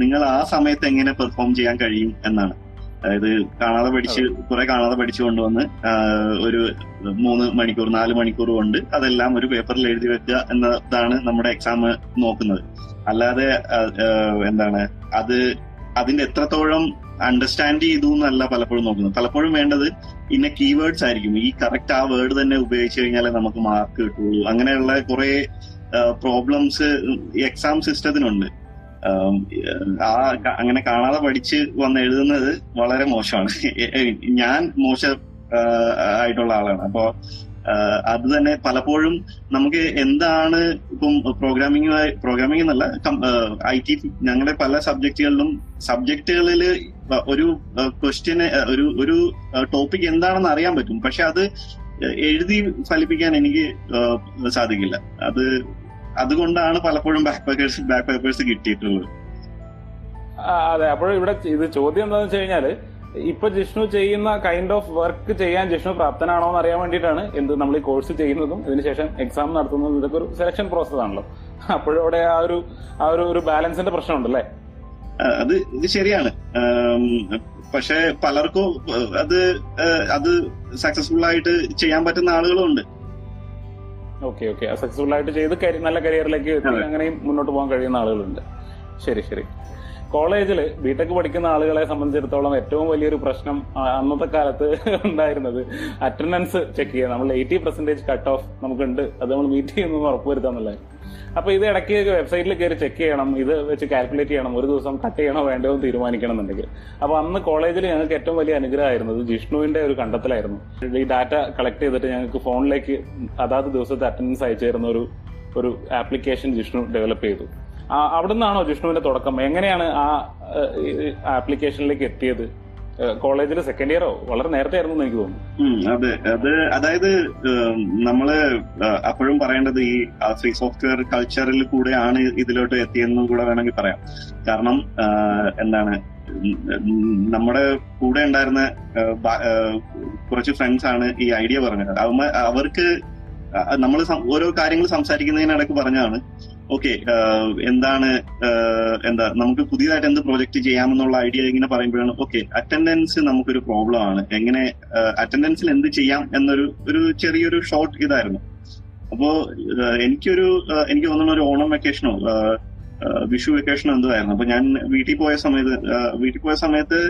നിങ്ങൾ ആ സമയത്ത് എങ്ങനെ പെർഫോം ചെയ്യാൻ കഴിയും എന്നാണ്. അതായത് കാണാതെ പഠിച്ച് കുറെ കാണാതെ പഠിച്ചു കൊണ്ടുവന്ന് ഒരു മൂന്ന് മണിക്കൂർ നാല് മണിക്കൂർ കൊണ്ട് അതെല്ലാം ഒരു പേപ്പറിൽ എഴുതി വെക്കുക എന്നതാണ് നമ്മുടെ എക്സാം നോക്കുന്നത്. അല്ലാതെ എന്താണ് അത് അതിന്റെ എത്രത്തോളം അണ്ടർസ്റ്റാൻഡ് ചെയ്തു എന്നല്ല പലപ്പോഴും നോക്കുന്നത്. പലപ്പോഴും വേണ്ടത് ഇന്ന കീവേഡ്സ് ആയിരിക്കും. ഈ കറക്റ്റ് ആ വേർഡ് തന്നെ ഉപയോഗിച്ച് കഴിഞ്ഞാലേ നമുക്ക് മാർക്ക് കിട്ടുള്ളൂ. അങ്ങനെയുള്ള കുറെ പ്രോബ്ലംസ് എക്സാം സിസ്റ്റത്തിനുണ്ട് ആം, അങ്ങനെ കാണാതെ പഠിച്ച് വന്ന് എഴുതുന്നത് വളരെ മോശമാണ്. ഞാൻ മോശം ആയിട്ടുള്ള ആളാണ്. അപ്പോ അത് തന്നെ പലപ്പോഴും നമുക്ക് എന്താണ് ഇപ്പം പ്രോഗ്രാമിംഗ് പ്രോഗ്രാമിംഗ് എന്നല്ല ഐ ടി ഞങ്ങളുടെ പല സബ്ജക്റ്റുകളിലും സബ്ജക്റ്റുകളിൽ ഒരു ക്വസ്റ്റ്യന് ഒരു ഒരു ടോപ്പിക് എന്താണെന്ന് അറിയാൻ പറ്റും. പക്ഷെ അത് എഴുതി ഫലിപ്പിക്കാൻ എനിക്ക് സാധിക്കില്ല. അത് അതുകൊണ്ടാണ് പലപ്പോഴും ബാക്ക് പേപ്പേഴ്സ് ബാക്ക് പേപ്പേഴ്സ് കിട്ടിയിട്ടുള്ളത്. അതെ. അപ്പോൾ ഇവിടെ ഇത് ചോദ്യം എന്താണെന്ന് വെച്ച് കഴിഞ്ഞാൽ ഇപ്പൊ ജിഷ്ണു ചെയ്യുന്ന കൈൻഡ് ഓഫ് വർക്ക് ചെയ്യാൻ ജിഷ്ണു പ്രാപ്തനാണോ എന്ന് അറിയാൻ വേണ്ടിയിട്ടാണ് എന്ത് നമ്മൾ ഈ കോഴ്സ് ചെയ്യുന്നതും. ഇതിനുശേഷം എക്സാം നടത്തുന്നതും ഇതൊക്കെ ഒരു സെലക്ഷൻ പ്രോസസ് ആണല്ലോ. അപ്പോഴവിടെ അവിടെ ആ ഒരു ആ ഒരു ഒരു ബാലൻസിന്റെ പ്രശ്നം ഉണ്ടല്ലേ അത് ഇത് ശരിയാണ്. പക്ഷെ പലർക്കും അത് അത് സക്സസ്ഫുൾ ആയിട്ട് ചെയ്യാൻ പറ്റുന്ന ആളുകളും ഉണ്ട്. ഓക്കെ ഓക്കെ സക്സസ്ഫുൾ ആയിട്ട് ചെയ്ത് നല്ല കരിയറിലേക്ക്. അങ്ങനെയും മുന്നോട്ട് പോകാൻ കഴിയുന്ന ആളുകളുണ്ട്. ശരി ശരി. കോളേജിൽ ബിടെക് പഠിക്കുന്ന ആളുകളെ സംബന്ധിച്ചിടത്തോളം ഏറ്റവും വലിയൊരു പ്രശ്നം അന്നത്തെ കാലത്ത് ഉണ്ടായിരുന്നത് അറ്റൻഡൻസ് ചെക്ക് ചെയ്യുക. നമ്മൾ എയ്റ്റി പെർസെന്റേജ് കട്ട് ഓഫ് നമുക്കുണ്ട്. അത് നമ്മൾ മീറ്റ് ചെയ്യുന്നു ഉറപ്പുവരുത്താന്നുള്ളത് അപ്പൊ ഇത് ഇടയ്ക്ക് വെബ്സൈറ്റിൽ കയറി ചെക്ക് ചെയ്യണം. ഇത് വെച്ച് കാൽക്കുലേറ്റ് ചെയ്യണം. ഒരു ദിവസം കട്ട് ചെയ്യണോ വേണ്ടോ എന്ന് തീരുമാനിക്കണം എന്നുണ്ടെങ്കിൽ അപ്പൊ അന്ന് കോളേജിൽ ഞങ്ങൾക്ക് ഏറ്റവും വലിയ അനുഗ്രഹമായിരുന്നത് ജിഷ്ണുവിന്റെ ഒരു കണ്ടെത്തലായിരുന്നു. ഈ ഡാറ്റ കളക്ട് ചെയ്തിട്ട് ഞങ്ങൾക്ക് ഫോണിലേക്ക് അതാത് ദിവസത്തെ അറ്റൻഡൻസ് അയച്ചു തരുന്ന ഒരു ഒരു ആപ്ലിക്കേഷൻ ജിഷ്ണു ഡെവലപ്പ് ചെയ്തു. ആ, അവിടുന്നാണോ ജിഷ്ണുവിന്റെ തുടക്കം? എങ്ങനെയാണ് ആ ആപ്ലിക്കേഷനിലേക്ക് എത്തിയത്? കോളേജിൽ സെക്കൻഡ് ഇയറോ വളരെ നേരത്തെ ആയിരുന്നു എനിക്ക് തോന്നുന്നു. അതെ. അത് അതായത് നമ്മൾ അപ്പോഴും പറയേണ്ടത് ഈ ഫ്രീ സോഫ്റ്റ്വെയർ കൾച്ചറിൽ കൂടെയാണ് ഇതിലോട്ട് എത്തിയെന്നും കൂടെ വേണമെങ്കിൽ പറയാം. കാരണം എന്താണ് നമ്മുടെ കൂടെ ഉണ്ടായിരുന്ന കുറച്ച് ഫ്രണ്ട്സ് ആണ് ഈ ഐഡിയ പറഞ്ഞത്. അവർക്ക് നമ്മൾ ഓരോ കാര്യങ്ങൾ സംസാരിക്കുന്നതിനിടയ്ക്ക് പറഞ്ഞാണ് ഓക്കെ എന്താണ് എന്താ നമുക്ക് പുതിയതായിട്ട് എന്ത് പ്രൊജക്ട് ചെയ്യാമെന്നുള്ള ഐഡിയ ഇങ്ങനെ പറയുമ്പോഴാണ് ഓക്കെ അറ്റൻഡൻസ് നമുക്കൊരു പ്രോബ്ലം ആണ്. എങ്ങനെ അറ്റൻഡൻസിൽ എന്ത് ചെയ്യാം എന്നൊരു ഒരു ചെറിയൊരു ഷോർട്ട് ഇതായിരുന്നു. അപ്പോ എനിക്കൊരു എനിക്ക് തോന്നുന്ന ഒരു ഓണം വെക്കേഷനോ വിഷു വെക്കേഷനോ എന്തോ ആയിരുന്നു. അപ്പൊ ഞാൻ വീട്ടിൽ പോയ സമയത്ത് വീട്ടിൽ പോയ സമയത്ത്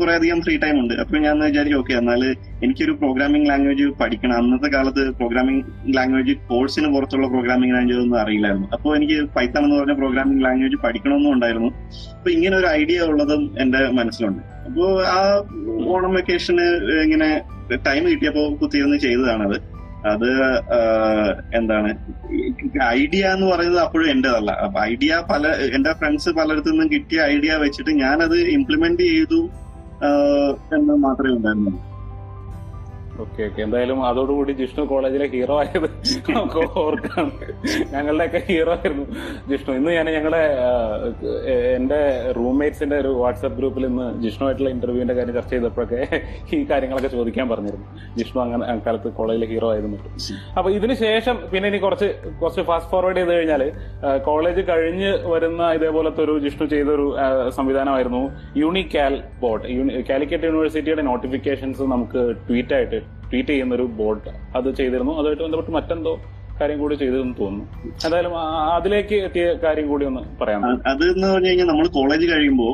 കുറെ അധികം ഫ്രീ ടൈം ഉണ്ട്. അപ്പൊ ഞാൻ വിചാരിച്ചു ഓക്കെ എന്നാൽ എനിക്കൊരു പ്രോഗ്രാമിംഗ് ലാംഗ്വേജ് പഠിക്കണം. അന്നത്തെ കാലത്ത് പ്രോഗ്രാമിംഗ് ലാംഗ്വേജ് കോഴ്സിന് പുറത്തുള്ള പ്രോഗ്രാമിംഗ് ലാംഗ്വേജ് ഒന്നും അറിയില്ലായിരുന്നു. അപ്പോൾ എനിക്ക് പൈത്തൺ എന്ന് പറഞ്ഞ പ്രോഗ്രാമിംഗ് ലാംഗ്വേജ് പഠിക്കണമെന്നും ഉണ്ടായിരുന്നു. അപ്പൊ ഇങ്ങനെ ഒരു ഐഡിയ ഉള്ളതും എന്റെ മനസ്സിലുണ്ട്. അപ്പോ ആ ഓണം വെക്കേഷന് ഇങ്ങനെ ടൈം കിട്ടിയപ്പോ കുത്തിയിരുന്ന് ചെയ്തതാണത്. അത് എന്താണ് ഐഡിയ എന്ന് പറയുന്നത് അപ്പോഴും എന്റേതല്ല ഐഡിയ പല എന്റെ ഫ്രണ്ട്സ് പലയിടത്തു നിന്നും കിട്ടിയ ഐഡിയ വെച്ചിട്ട് ഞാനത് ഇംപ്ലിമെന്റ് ചെയ്തു. എന്ന് മാത്രമേ ഉണ്ടായിരുന്നുള്ളൂ. Okay okay. എന്തായാലും അതോടുകൂടി ജിഷ്ണു കോളേജിലെ ഹീറോ ആയത് നമുക്ക് ഓർക്കാണ് ഞങ്ങളുടെയൊക്കെ ഹീറോ ആയിരുന്നു ജിഷ്ണു. ഇന്ന് ഞാൻ ഞങ്ങളുടെ എന്റെ റൂംമേറ്റ്സിന്റെ ഒരു വാട്സ്ആപ്പ് ഗ്രൂപ്പിൽ ഇന്ന് ജിഷ്ണു ആയിട്ടുള്ള ഇന്റർവ്യൂവിന്റെ കാര്യം ചർച്ച ചെയ്തപ്പോഴൊക്കെ ഈ കാര്യങ്ങളൊക്കെ ചോദിക്കാൻ പറഞ്ഞിരുന്നു. ജിഷ്ണു അങ്ങനെ കാലത്ത് കോളേജിലെ ഹീറോ ആയിരുന്നു അപ്പൊ ഇതിന് ശേഷം പിന്നെ ഇനി കുറച്ച് കുറച്ച് ഫാസ്റ്റ് ഫോർവേഡ് ചെയ്ത് കഴിഞ്ഞാൽ കോളേജ് കഴിഞ്ഞ് വരുന്ന ഇതേപോലത്തെ ഒരു ജിഷ്ണു ചെയ്തൊരു സംവിധാനമായിരുന്നു യൂണിക്കാൽ ബോർഡ് കാലിക്കറ്റ് യൂണിവേഴ്സിറ്റിയുടെ നോട്ടിഫിക്കേഷൻസ് നമുക്ക് ട്വീറ്റ് ആയിട്ട് ട്വീറ്റ് ചെയ്യുന്ന ഒരു ബോട്ട് അത് ചെയ്തിരുന്നു അതുമായിട്ട് ബന്ധപ്പെട്ട് മറ്റെന്തോ കാര്യം കൂടി ചെയ്തതെന്ന് തോന്നുന്നു എന്തായാലും അതിലേക്ക് എത്തിയ കാര്യം കൂടി ഒന്ന് പറയാം അത് എന്ന് പറഞ്ഞു കഴിഞ്ഞാൽ നമ്മൾ കോളേജ് കഴിയുമ്പോൾ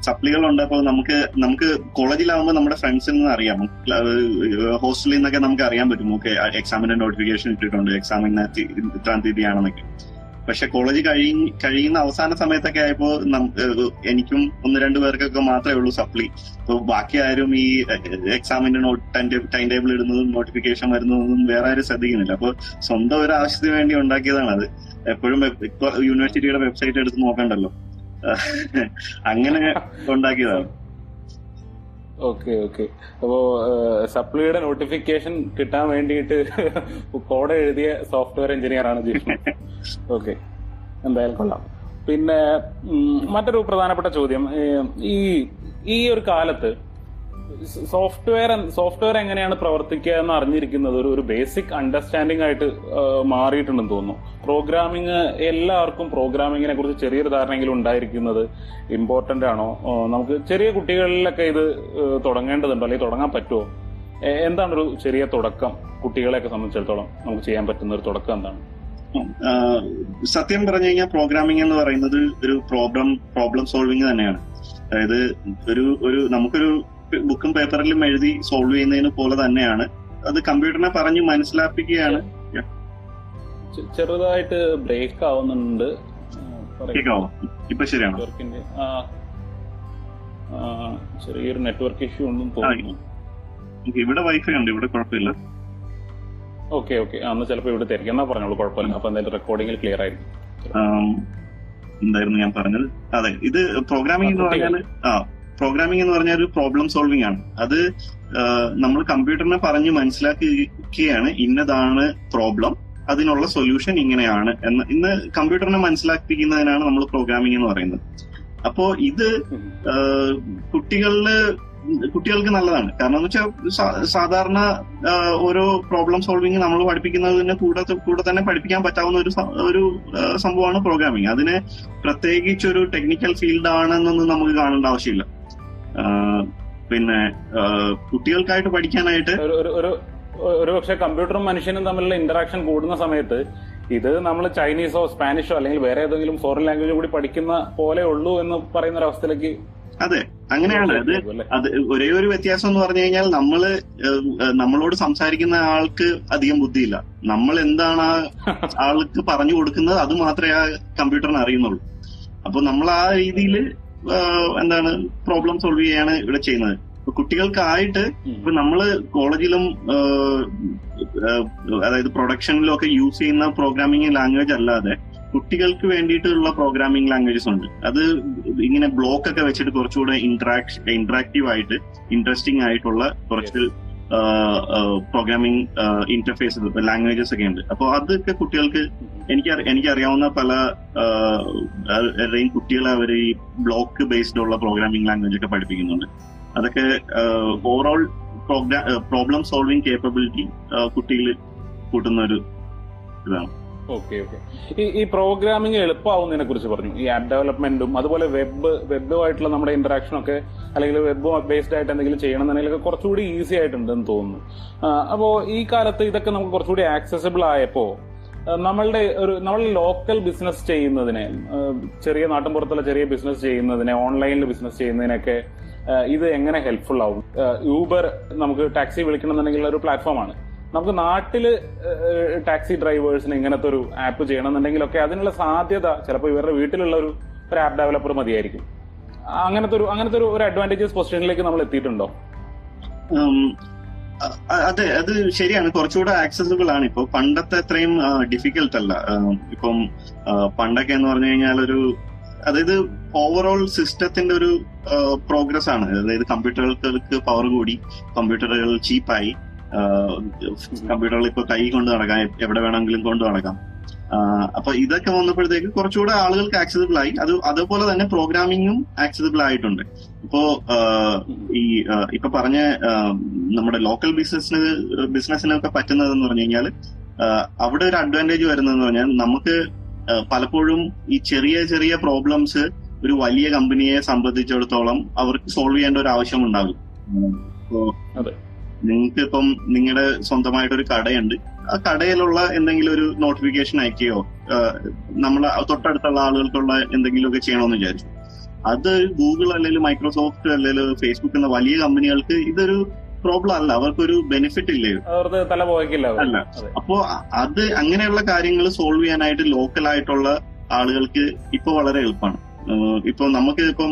സപ്ലികളുണ്ട് അപ്പോൾ നമുക്ക് നമുക്ക് കോളേജിലാവുമ്പോൾ നമ്മുടെ ഫ്രണ്ട്സിൽ നിന്ന് അറിയാം ഹോസ്റ്റലിൽ നിന്നൊക്കെ നമുക്ക് അറിയാൻ പറ്റും ഓക്കെ എക്സാമിന്റെ നോട്ടിഫിക്കേഷൻ ഇട്ടിട്ടുണ്ട് എക്സാമിന് ഇത്രാം തീയതിയാണെന്നൊക്കെ പക്ഷെ കോളേജ് കഴി കഴിയുന്ന അവസാന സമയത്തൊക്കെ ആയപ്പോ എനിക്കും ഒന്ന് രണ്ട് പേർക്കൊക്കെ മാത്രമേ ഉള്ളൂ സപ്ലി. അപ്പൊ ബാക്കി ആരും ഈ എക്സാമിന്റെ നോട്ട് ടൈം ടേബിൾ ഇടുന്നതും നോട്ടിഫിക്കേഷൻ വരുന്നതൊന്നും വേറെ ആരും ശ്രദ്ധിക്കുന്നില്ല. അപ്പൊ സ്വന്തം ഒരു ആവശ്യത്തിന് വേണ്ടി ഉണ്ടാക്കിയതാണ് അത്. എപ്പോഴും യൂണിവേഴ്സിറ്റിയുടെ വെബ്സൈറ്റ് എടുത്ത് നോക്കണ്ടല്ലോ. അങ്ങനെ ഉണ്ടാക്കിയതാണ്. Okay okay. അപ്പോ സപ്ലിയുടെ നോട്ടിഫിക്കേഷൻ കിട്ടാൻ വേണ്ടിയിട്ട് കോഡ് എഴുതിയ സോഫ്റ്റ്വെയർ എഞ്ചിനീയർ ആണ് ജിഷ്ണു. ഓക്കെ. എന്തായാലും കൊള്ളാം. പിന്നെ മറ്റൊരു പ്രധാനപ്പെട്ട ചോദ്യം. ഈ ഈ ഒരു കാലത്ത് സോഫ്റ്റ്വെയർ സോഫ്റ്റ്വെയർ എങ്ങനെയാണ് പ്രവർത്തിക്കുക എന്ന് അറിഞ്ഞിരിക്കുന്നത് ഒരു ഒരു ബേസിക് അണ്ടർസ്റ്റാൻഡിംഗ് ആയിട്ട് മാറിയിട്ടുണ്ടെന്ന് തോന്നുന്നു. പ്രോഗ്രാമിംഗ് എല്ലാവർക്കും പ്രോഗ്രാമിങ്ങിനെ കുറിച്ച് ചെറിയൊരു ധാരണയെങ്കിലും ഉണ്ടായിരിക്കുന്നത് ഇമ്പോർട്ടന്റ് ആണോ? നമുക്ക് ചെറിയ കുട്ടികളിലൊക്കെ ഇത് തുടങ്ങേണ്ടതുണ്ടോ? അല്ലെങ്കിൽ തുടങ്ങാൻ പറ്റുമോ എന്താണ് ഒരു ചെറിയ തുടക്കം? കുട്ടികളെയൊക്കെ സംബന്ധിച്ചിടത്തോളം നമുക്ക് ചെയ്യാൻ പറ്റുന്ന ഒരു തുടക്കം എന്താണ്? സത്യം പറഞ്ഞു കഴിഞ്ഞാൽ പ്രോഗ്രാമിംഗ് എന്ന് പറയുന്നത് ഒരു പ്രോബ്ലം പ്രോബ്ലം സോൾവിങ് തന്നെയാണ്. അതായത് ഒരു ഒരു നമുക്കൊരു ബുക്കും പേപ്പറിലും എഴുതി സോൾവ് ചെയ്യുന്നതിന് പോലെ തന്നെയാണ്. അത് കമ്പ്യൂട്ടറിനെ പറഞ്ഞ് മനസ്സിലാപ്പിക്കുകയാണ്. ചെറുതായിട്ട് ബ്രേക്ക് ആവുന്നുണ്ട്. ഇപ്പൊ ശരിയാണോ? ചെറിയൊരു നെറ്റ്വർക്ക് ഇഷ്യൂ ഒന്നും തോന്നുന്നു. ഇവിടെ വൈഫൈ ഉണ്ട് ഇവിടെ കുഴപ്പമില്ല. Okay okay. അന്ന് ചിലപ്പോൾ ഇവിടെ തിരക്കും. എന്നാ പറഞ്ഞോളൂ കുഴപ്പമില്ല. അപ്പൊ എന്തായാലും റെക്കോർഡിംഗിൽ ക്ലിയർ ആയിരുന്നു എന്തായിരുന്നു ഞാൻ പറഞ്ഞത്? അതെ ഇത് പ്രോഗ്രാമിംഗ് എന്ന് പറഞ്ഞാൽ ആ പ്രോഗ്രാമിംഗ് എന്ന് പറഞ്ഞാൽ ഒരു പ്രോബ്ലം സോൾവിംഗ് ആണ്. അത് നമ്മൾ കമ്പ്യൂട്ടറിനെ പറഞ്ഞ് മനസ്സിലാക്കിയാണ് ഇന്നതാണ് പ്രോബ്ലം അതിനുള്ള സൊല്യൂഷൻ ഇങ്ങനെയാണ് എന്ന്. ഇന്ന് കമ്പ്യൂട്ടറിനെ മനസ്സിലാക്കിക്കുന്നതിനാണ് നമ്മൾ പ്രോഗ്രാമിംഗ് എന്ന് പറയുന്നത്. അപ്പോ ഇത്. കുട്ടികളിൽ കുട്ടികൾക്ക് നല്ലതാണ്. കാരണം എന്ന് വെച്ചാൽ സാധാരണ ഓരോ പ്രോബ്ലം സോൾവിങ് നമ്മൾ പഠിപ്പിക്കുന്നതിന് കൂടെ കൂടെ തന്നെ പഠിപ്പിക്കാൻ പറ്റാവുന്ന ഒരു ഒരു സംഭവമാണ് പ്രോഗ്രാമിംഗ് അതിന് പ്രത്യേകിച്ച് ഒരു ടെക്നിക്കൽ ഫീൽഡ് ആണെന്നൊന്നും നമുക്ക് കാണേണ്ട ആവശ്യമില്ല. പിന്നെ കുട്ടികൾക്കായിട്ട് പഠിക്കാനായിട്ട് ഒരു പക്ഷെ കമ്പ്യൂട്ടറും മനുഷ്യനും തമ്മിലുള്ള ഇന്ററാക്ഷൻ കൂടുന്ന സമയത്ത് ഇത് നമ്മൾ ചൈനീസോ സ്പാനിഷോ അല്ലെങ്കിൽ വേറെ ഏതെങ്കിലും ഫോറിൻ ലാംഗ്വേജ് കൂടി പഠിക്കുന്ന പോലെ ഉള്ളൂ എന്ന് പറയുന്ന ഒരു അവസ്ഥയിലേക്ക് അതെ അങ്ങനെയാണ് അത്? അത് ഒരേ ഒരു വ്യത്യാസം എന്ന് പറഞ്ഞു കഴിഞ്ഞാൽ നമ്മൾ നമ്മളോട് സംസാരിക്കുന്ന ആൾക്ക് അധികം ബുദ്ധിയില്ല. നമ്മൾ എന്താണ് ആ ആൾക്ക് പറഞ്ഞു കൊടുക്കുന്നത് അത് മാത്രമേ ആ കമ്പ്യൂട്ടറിന് അറിയുന്നുള്ളൂ. അപ്പൊ നമ്മൾ ആ രീതിയിൽ എന്താണ് പ്രോബ്ലം സോൾവ് ചെയ്യാണ് ഇവിടെ ചെയ്യുന്നത്. ഇപ്പൊ കുട്ടികൾക്കായിട്ട് ഇപ്പൊ നമ്മൾ കോളേജിലും അതായത് പ്രൊഡക്ഷനിലും ഒക്കെ യൂസ് ചെയ്യുന്ന പ്രോഗ്രാമിംഗ് ലാംഗ്വേജ് അല്ലാതെ കുട്ടികൾക്ക് വേണ്ടിയിട്ടുള്ള പ്രോഗ്രാമിംഗ് ലാംഗ്വേജസ് ഉണ്ട്. അത് ഇങ്ങനെ ബ്ലോക്ക് ഒക്കെ വെച്ചിട്ട് കുറച്ചുകൂടെ ഇന്ററാക്ട് ഇന്ററാക്റ്റീവ് ആയിട്ട് ഇൻട്രസ്റ്റിംഗ് ആയിട്ടുള്ള കുറച്ച് പ്രോഗ്രാമിംഗ് ഇന്റർഫേസ് ലാംഗ്വേജസ് ഒക്കെ ഉണ്ട്. അപ്പോൾ അതൊക്കെ കുട്ടികൾക്ക് എനിക്ക് എനിക്കറിയാവുന്ന പല കുട്ടികൾ അവർ ഈ ബ്ലോക്ക് ബേസ്ഡ് ഉള്ള പ്രോഗ്രാമിംഗ് ലാംഗ്വേജ് ഒക്കെ പഠിപ്പിക്കുന്നുണ്ട്. അതൊക്കെ ഓവറോൾ പ്രോബ്ലം സോൾവിംഗ് കേപ്പബിലിറ്റി കുട്ടികളിൽ കൂട്ടുന്ന ഒരു ഇതാണ്. Okay okay. ഈ ഈ പ്രോഗ്രാമിംഗ് എളുപ്പമാവുന്നതിനെ കുറിച്ച് പറഞ്ഞു. ഈ ആപ്പ് ഡെവലപ്മെന്റും അതുപോലെ വെബ് വെബുമായിട്ടുള്ള നമ്മുടെ ഇന്ററാക്ഷൻ ഒക്കെ അല്ലെങ്കിൽ വെബ് ബേസ്ഡ് ആയിട്ട് എന്തെങ്കിലും ചെയ്യണമെന്നുണ്ടെങ്കിൽ കുറച്ചുകൂടി ഈസി ആയിട്ടുണ്ടെന്ന് തോന്നുന്നു. അപ്പോൾ അപ്പോ ഈ കാലത്ത് ഇതൊക്കെ നമുക്ക് കുറച്ചുകൂടി ആക്സസിബിൾ ആയപ്പോൾ നമ്മളുടെ ഒരു നമ്മൾ ലോക്കൽ ബിസിനസ് ചെയ്യുന്നതിനെ ചെറിയ നാട്ടിൻപുറത്തുള്ള ചെറിയ ബിസിനസ് ചെയ്യുന്നതിനെ ഓൺലൈനിൽ ബിസിനസ് ചെയ്യുന്നതിനൊക്കെ ഇത് എങ്ങനെ ഹെൽപ്ഫുൾ ആവും? യൂബർ നമുക്ക് ടാക്സി വിളിക്കണമെന്നുണ്ടെങ്കിൽ ഒരു പ്ലാറ്റ്ഫോമാണ് നമുക്ക് നാട്ടിൽ ടാക്സി ഡ്രൈവേഴ്സിന് ഇങ്ങനത്തെ ഒരു ആപ്പ് ചെയ്യണമെന്നുണ്ടെങ്കിലൊക്കെ അതിനുള്ള സാധ്യത ചിലപ്പോൾ ഇവരുടെ വീട്ടിലുള്ള ഒരു ആപ്പ് ഡെവലപ്പർ മതിയായിരിക്കും. അങ്ങനത്തെ ഒരു അങ്ങനത്തെ ഒരു ഒരു അഡ്വാന്റേജസ് പൊസിഷനിലേക്ക് നമ്മൾ എത്തിയിട്ടുണ്ടോ? അതെ അത് ശരിയാണ്. കുറച്ചുകൂടെ ആക്സസിബിൾ ആണ്. ഇപ്പൊ പണ്ടത്തെ അത്രയും ഡിഫിക്കൽട്ട് അല്ല. ഇപ്പം പണ്ടൊക്കെ എന്ന് പറഞ്ഞു കഴിഞ്ഞാൽ ഒരു അതായത് ഓവറോൾ സിസ്റ്റത്തിന്റെ ഒരു പ്രോഗ്രസ് ആണ്. അതായത് കമ്പ്യൂട്ടറുകൾക്ക് പവർ കൂടി കമ്പ്യൂട്ടറുകൾ ചീപ്പായി കമ്പ്യൂട്ടറുകൾ ഇപ്പൊ കൈ കൊണ്ട് നടക്കാം എവിടെ വേണമെങ്കിലും കൊണ്ട് നടക്കാം. അപ്പൊ ഇതൊക്കെ വന്നപ്പോഴത്തേക്ക് കുറച്ചുകൂടെ ആളുകൾക്ക് ആക്സസിബിൾ ആയി. അത് അതുപോലെ തന്നെ പ്രോഗ്രാമിങ്ങും ആക്സസിബിൾ ആയിട്ടുണ്ട്. ഇപ്പോ ഈ ഇപ്പൊ പറഞ്ഞ നമ്മുടെ ലോക്കൽ ബിസിനസ്സിന് ബിസിനസ്സിനൊക്കെ പറ്റുന്നതെന്ന് പറഞ്ഞു കഴിഞ്ഞാൽ അവിടെ ഒരു അഡ്വാന്റേജ് വരുന്നതെന്ന് പറഞ്ഞാൽ നമുക്ക് പലപ്പോഴും ഈ ചെറിയ ചെറിയ പ്രോബ്ലംസ് ഒരു വലിയ കമ്പനിയെ സംബന്ധിച്ചിടത്തോളം അവർക്ക് സോൾവ് ചെയ്യേണ്ട ഒരു ആവശ്യം ഉണ്ടാകും. നിങ്ങൾക്ക് ഇപ്പം നിങ്ങളുടെ സ്വന്തമായിട്ടൊരു കടയുണ്ട്. ആ കടയിലുള്ള എന്തെങ്കിലും ഒരു നോട്ടിഫിക്കേഷൻ അയക്കുകയോ നമ്മൾ തൊട്ടടുത്തുള്ള ആളുകൾക്കുള്ള എന്തെങ്കിലുമൊക്കെ ചെയ്യണമെന്ന് വിചാരിച്ചു. അത് ഗൂഗിൾ അല്ലെങ്കിൽ മൈക്രോസോഫ്റ്റ് അല്ലെങ്കിൽ ഫേസ്ബുക്ക് എന്ന വലിയ കമ്പനികൾക്ക് ഇതൊരു പ്രോബ്ലം അല്ല. അവർക്കൊരു ബെനിഫിറ്റ് ഇല്ലേ? അല്ല. അപ്പോ അത് അങ്ങനെയുള്ള കാര്യങ്ങൾ സോൾവ് ചെയ്യാനായിട്ട് ലോക്കൽ ആയിട്ടുള്ള ആളുകൾക്ക് ഇപ്പൊ വളരെ എളുപ്പമാണ് ഇപ്പൊ നമുക്ക് ഇപ്പം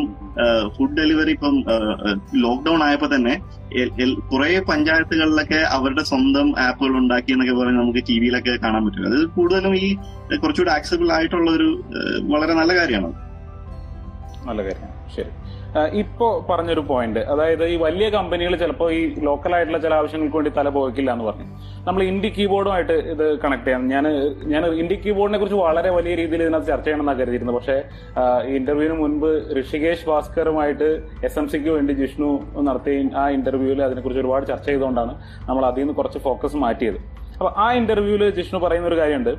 ഫുഡ് ഡെലിവറി ഇപ്പം ലോക്ക്ഡൌൺ ആയപ്പോ തന്നെ കുറെ പഞ്ചായത്തുകളിലൊക്കെ അവരുടെ സ്വന്തം ആപ്പുകൾ ഉണ്ടാക്കി എന്നൊക്കെ പറഞ്ഞ് നമുക്ക് ടി വിയിലൊക്കെ കാണാൻ പറ്റും. അത് കൂടുതലും ഈ കുറച്ചുകൂടി ആക്സബിൾ ആയിട്ടുള്ള ഒരു വളരെ നല്ല കാര്യമാണ്. നല്ല കാര്യമാണ്. ശരി. ഇപ്പോ പറഞ്ഞൊരു പോയിന്റ് അതായത് ഈ വലിയ കമ്പനികൾ ചിലപ്പോൾ ഈ ലോക്കൽ ആയിട്ടുള്ള ചില ആവശ്യങ്ങൾക്ക് വേണ്ടി തല പോകില്ല എന്ന് പറഞ്ഞു. നമ്മൾ ഇന്ത്യ കീബോർഡുമായിട്ട് ഇത് കണക്ട് ചെയ്യാം. ഞാൻ ഞാൻ ഇന്ത്യ കീബോർഡിനെ കുറിച്ച് വളരെ വലിയ രീതിയിൽ ഇതിനകത്ത് ചർച്ച ചെയ്യണമെന്നാണ് കരുതിയിരുന്നത്. പക്ഷേ ഇന്റർവ്യൂവിന് മുൻപ് ഋഷികേഷ് ഭാസ്കറുമായിട്ട് എസ് എം സിക്ക് വേണ്ടി ജിഷ്ണു നടത്തിയ ആ ഇന്റർവ്യൂവിൽ അതിനെക്കുറിച്ച് ഒരുപാട് ചർച്ച ചെയ്തുകൊണ്ടാണ് നമ്മൾ അതിൽ നിന്ന് കുറച്ച് ഫോക്കസ് മാറ്റിയത്. അപ്പൊ ആ ഇന്റർവ്യൂവിൽ ജിഷ്ണു പറയുന്ന ഒരു കാര്യമുണ്ട്.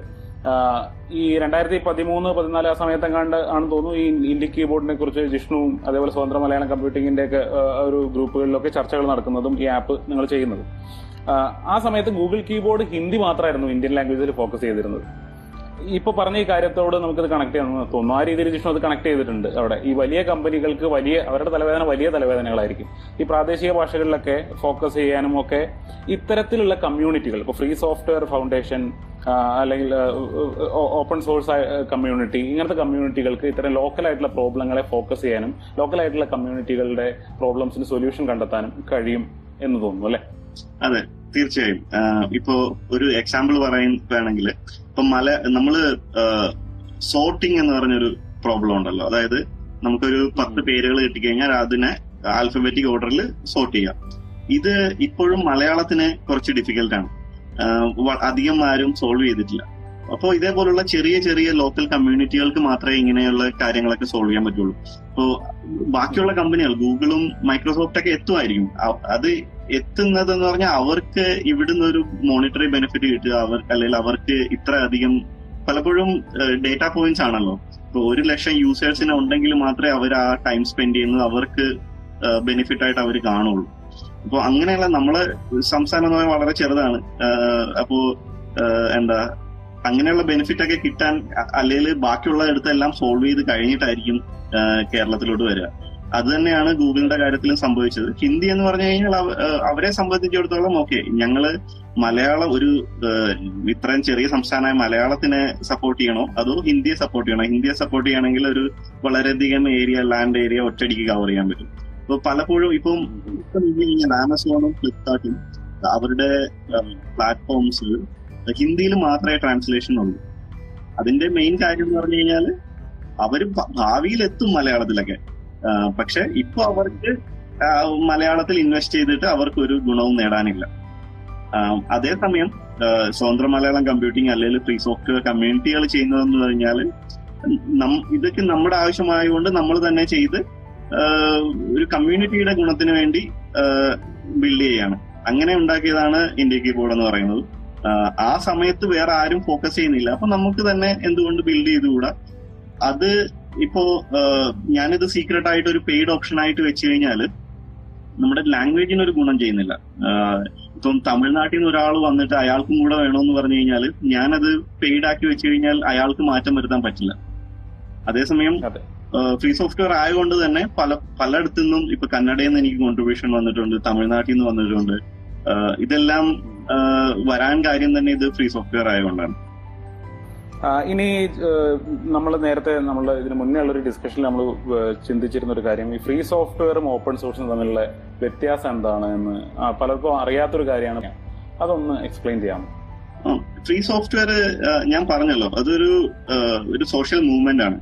ഈ രണ്ടായിരത്തി പതിമൂന്ന് പതിനാല് ആ സമയത്തെങ്ങാണ്ട് ആണെന്ന് തോന്നുന്നു ഈ ഇന്ത്യ കീബോർഡിനെ കുറിച്ച് ജിഷ്ണുവും അതേപോലെ സ്വതന്ത്ര മലയാളം കമ്പ്യൂട്ടിങ്ങിന്റെ ഒക്കെ ഒരു ഗ്രൂപ്പുകളിലൊക്കെ ചർച്ചകൾ നടക്കുന്നതും ഈ ആപ്പ് നിങ്ങൾ ചെയ്യുന്നത്. ആ സമയത്ത് ഗൂഗിൾ കീബോർഡ് ഹിന്ദി മാത്രമായിരുന്നു ഇന്ത്യൻ ലാംഗ്വേജിൽ ഫോക്കസ് ചെയ്തിരുന്നത്. ഇപ്പൊ പറഞ്ഞ ഈ കാര്യത്തോട് നമുക്കിത് കണക്ട് ചെയ്യാമെന്ന് തോന്നുന്നു. ആ രീതിയിൽ ജിഷ്ണു അത് കണക്ട് ചെയ്തിട്ടുണ്ട് അവിടെ. ഈ വലിയ കമ്പനികൾക്ക് വലിയ അവരുടെ തലവേദന വലിയ തലവേദനകളായിരിക്കും. ഈ പ്രാദേശിക ഭാഷകളിലൊക്കെ ഫോക്കസ് ചെയ്യാനും ഒക്കെ ഇത്തരത്തിലുള്ള കമ്മ്യൂണിറ്റികൾ ഇപ്പൊ ഫ്രീ സോഫ്റ്റ്വെയർ ഫൗണ്ടേഷൻ അല്ലെങ്കിൽ ഓപ്പൺ സോഴ്സ് കമ്മ്യൂണിറ്റി ഇങ്ങനത്തെ കമ്മ്യൂണിറ്റികൾക്ക് ഇത്തരം ലോക്കൽ ആയിട്ടുള്ള പ്രോബ്ലങ്ങളെ ഫോക്കസ് ചെയ്യാനും ലോക്കൽ ആയിട്ടുള്ള കമ്മ്യൂണിറ്റികളുടെ പ്രോബ്ലംസിന് സൊല്യൂഷൻ കണ്ടെത്താനും കഴിയും എന്ന് തോന്നുന്നു അല്ലെ? അതെ തീർച്ചയായും. ഇപ്പോ ഒരു എക്സാമ്പിൾ പറയുകയാണെങ്കിൽ ഇപ്പൊ മല നമ്മൾ സോർട്ടിങ് എന്ന് പറഞ്ഞൊരു പ്രോബ്ലം ഉണ്ടല്ലോ. അതായത് നമുക്കൊരു പത്ത് പേരുകൾ കിട്ടിക്കഴിഞ്ഞാൽ അതിനെ ആൽഫബറ്റിക് ഓർഡറിൽ സോർട്ട് ചെയ്യാം. ഇത് ഇപ്പോഴും മലയാളത്തിന് കുറച്ച് ഡിഫിക്കൽട്ട് ആണ്. ആഹ് അധികം ആരും സോൾവ് ചെയ്തിട്ടില്ല. അപ്പോൾ ഇതേപോലുള്ള ചെറിയ ചെറിയ ലോക്കൽ കമ്മ്യൂണിറ്റികൾക്ക് മാത്രമേ ഇങ്ങനെയുള്ള കാര്യങ്ങളൊക്കെ സോൾവ് ചെയ്യാൻ പറ്റുള്ളൂ. അപ്പോൾ ബാക്കിയുള്ള കമ്പനികൾ ഗൂഗിളും മൈക്രോസോഫ്റ്റ് ഒക്കെ എത്തുമായിരിക്കും അത് എത്തുന്നത് എന്ന് പറഞ്ഞാൽ അവർക്ക് ഇവിടുന്ന് ഒരു മോണിറ്ററി ബെനിഫിറ്റ് കിട്ടുക. അവർക്ക് അല്ലെങ്കിൽ അവർക്ക് ഇത്ര അധികം പലപ്പോഴും ഡേറ്റ പോയിന്റ്സ് ആണല്ലോ. ഇപ്പൊ ഒരു ലക്ഷം യൂസേഴ്സിന് ഉണ്ടെങ്കിൽ മാത്രമേ അവർ ആ ടൈം സ്പെൻഡ് ചെയ്യുന്നത് അവർക്ക് ബെനിഫിറ്റ് ആയിട്ട് അവർ കാണുള്ളൂ. അപ്പൊ അങ്ങനെയുള്ള നമ്മളെ സംസ്ഥാനം എന്ന് പറഞ്ഞാൽ വളരെ ചെറുതാണ്. അപ്പോ എന്താ അങ്ങനെയുള്ള ബെനിഫിറ്റ് ഒക്കെ കിട്ടാൻ അല്ലെങ്കിൽ ബാക്കിയുള്ള ഇടത്തെല്ലാം സോൾവ് ചെയ്ത് കഴിഞ്ഞിട്ടായിരിക്കും കേരളത്തിലോട്ട് വരിക. അത് തന്നെയാണ് ഗൂഗിളിന്റെ കാര്യത്തിലും സംഭവിച്ചത്. ഹിന്ദി എന്ന് പറഞ്ഞു കഴിഞ്ഞാൽ അവ- അവരെ സംബന്ധിച്ചിടത്തോളം ഓക്കെ ഞങ്ങൾ മലയാളം ഒരു ഇത്രയും ചെറിയ സംസ്ഥാനമായ മലയാളത്തിനെ സപ്പോർട്ട് ചെയ്യണോ? അതോ ഹിന്ദിയെ സപ്പോർട്ട് ചെയ്യണോ? ഹിന്ദിയെ സപ്പോർട്ട് ചെയ്യണമെങ്കിൽ ഒരു വളരെയധികം ഏരിയ ലാൻഡ് ഏരിയ ഒറ്റയടിക്ക് കവർ ചെയ്യാൻ പറ്റും. ഇപ്പൊ പലപ്പോഴും ഇപ്പം കഴിഞ്ഞാൽ ആമസോണും ഫ്ലിപ്കാർട്ടും അവരുടെ പ്ലാറ്റ്ഫോംസ് ഹിന്ദിയിൽ മാത്രമേ ട്രാൻസ്ലേഷൻ ഉള്ളൂ. അതിന്റെ മെയിൻ കാര്യം എന്ന് പറഞ്ഞു കഴിഞ്ഞാൽ അവർ ഭ- ഭാവിയിൽ എത്തും മലയാളത്തിലൊക്കെ. പക്ഷെ ഇപ്പൊ അവർക്ക് മലയാളത്തിൽ ഇൻവെസ്റ്റ് ചെയ്തിട്ട് അവർക്ക് ഒരു ഗുണവും നേടാനില്ല. അതേസമയം സ്വതന്ത്ര മലയാളം കമ്പ്യൂട്ടിംഗ് അല്ലെങ്കിൽ ഫ്രീ സോഫ്റ്റ്വെയർ കമ്മ്യൂണിറ്റികൾ ചെയ്യുന്നതെന്ന് പറഞ്ഞാൽ ഇതൊക്കെ നമ്മുടെ ആവശ്യമായതുകൊണ്ട് നമ്മൾ തന്നെ ചെയ്ത് ഒരു കമ്മ്യൂണിറ്റിയുടെ ഗുണത്തിന് വേണ്ടി ബിൽഡ് ചെയ്യാണ്. അങ്ങനെ ഉണ്ടാക്കിയതാണ് ഇന്ത്യ കീബോർഡ് എന്ന് പറയുന്നത്. ആ സമയത്ത് വേറെ ആരും ഫോക്കസ് ചെയ്യുന്നില്ല. അപ്പൊ നമുക്ക് തന്നെ എന്തുകൊണ്ട് ബിൽഡ് ചെയ്തുകൂടാ? അത് ഇപ്പോ ഞാനിത് സീക്രട്ട് ആയിട്ട് ഒരു പെയ്ഡ് ഓപ്ഷൻ ആയിട്ട് വെച്ച് കഴിഞ്ഞാൽ നമ്മുടെ ലാംഗ്വേജിന് ഒരു ഗുണം ചെയ്യുന്നില്ല. ഇപ്പം തമിഴ്നാട്ടിൽ നിന്ന് ഒരാൾ വന്നിട്ട് അയാൾക്കും കൂടെ വേണമെന്ന് പറഞ്ഞു കഴിഞ്ഞാൽ ഞാനത് പെയ്ഡ് ആക്കി വെച്ച് കഴിഞ്ഞാൽ അയാൾക്ക് മാറ്റം വരുത്താൻ പറ്റില്ല. അതേസമയം ഫ്രീ സോഫ്റ്റ്വെയർ ആയതുകൊണ്ട് തന്നെ പല പലയിടത്തു നിന്നും ഇപ്പൊ കന്നഡയിൽ നിന്ന് എനിക്ക് കോൺട്രിബ്യൂഷൻ വന്നിട്ടുണ്ട് തമിഴ്നാട്ടിൽ നിന്ന് വന്നിട്ടുണ്ട് ഇതെല്ലാം വരാൻ കാര്യം തന്നെ ഇത് ഫ്രീ സോഫ്റ്റ്വെയർ ആയതുകൊണ്ടാണ്. ഇനി നമ്മൾ നേരത്തെ നമ്മൾ ഇതിന് മുന്നേ ഉള്ള ഒരു ഡിസ്കഷനിൽ നമ്മൾ ചിന്തിച്ചിരുന്ന ഒരു കാര്യം. ഈ ഫ്രീ സോഫ്റ്റ്വെയറും ഓപ്പൺ സോഴ്സും തമ്മിലുള്ള വ്യത്യാസം എന്താണ് എന്ന് പലർക്കും അറിയാത്തൊരു കാര്യമാണ്. അതൊന്ന് എക്സ്പ്ലെയിൻ ചെയ്യാം ഫ്രീ സോഫ്റ്റ്വെയർ ഞാൻ പറഞ്ഞല്ലോ. അതൊരു ഒരു സോഷ്യൽ മൂവ്മെന്റ് ആണ്.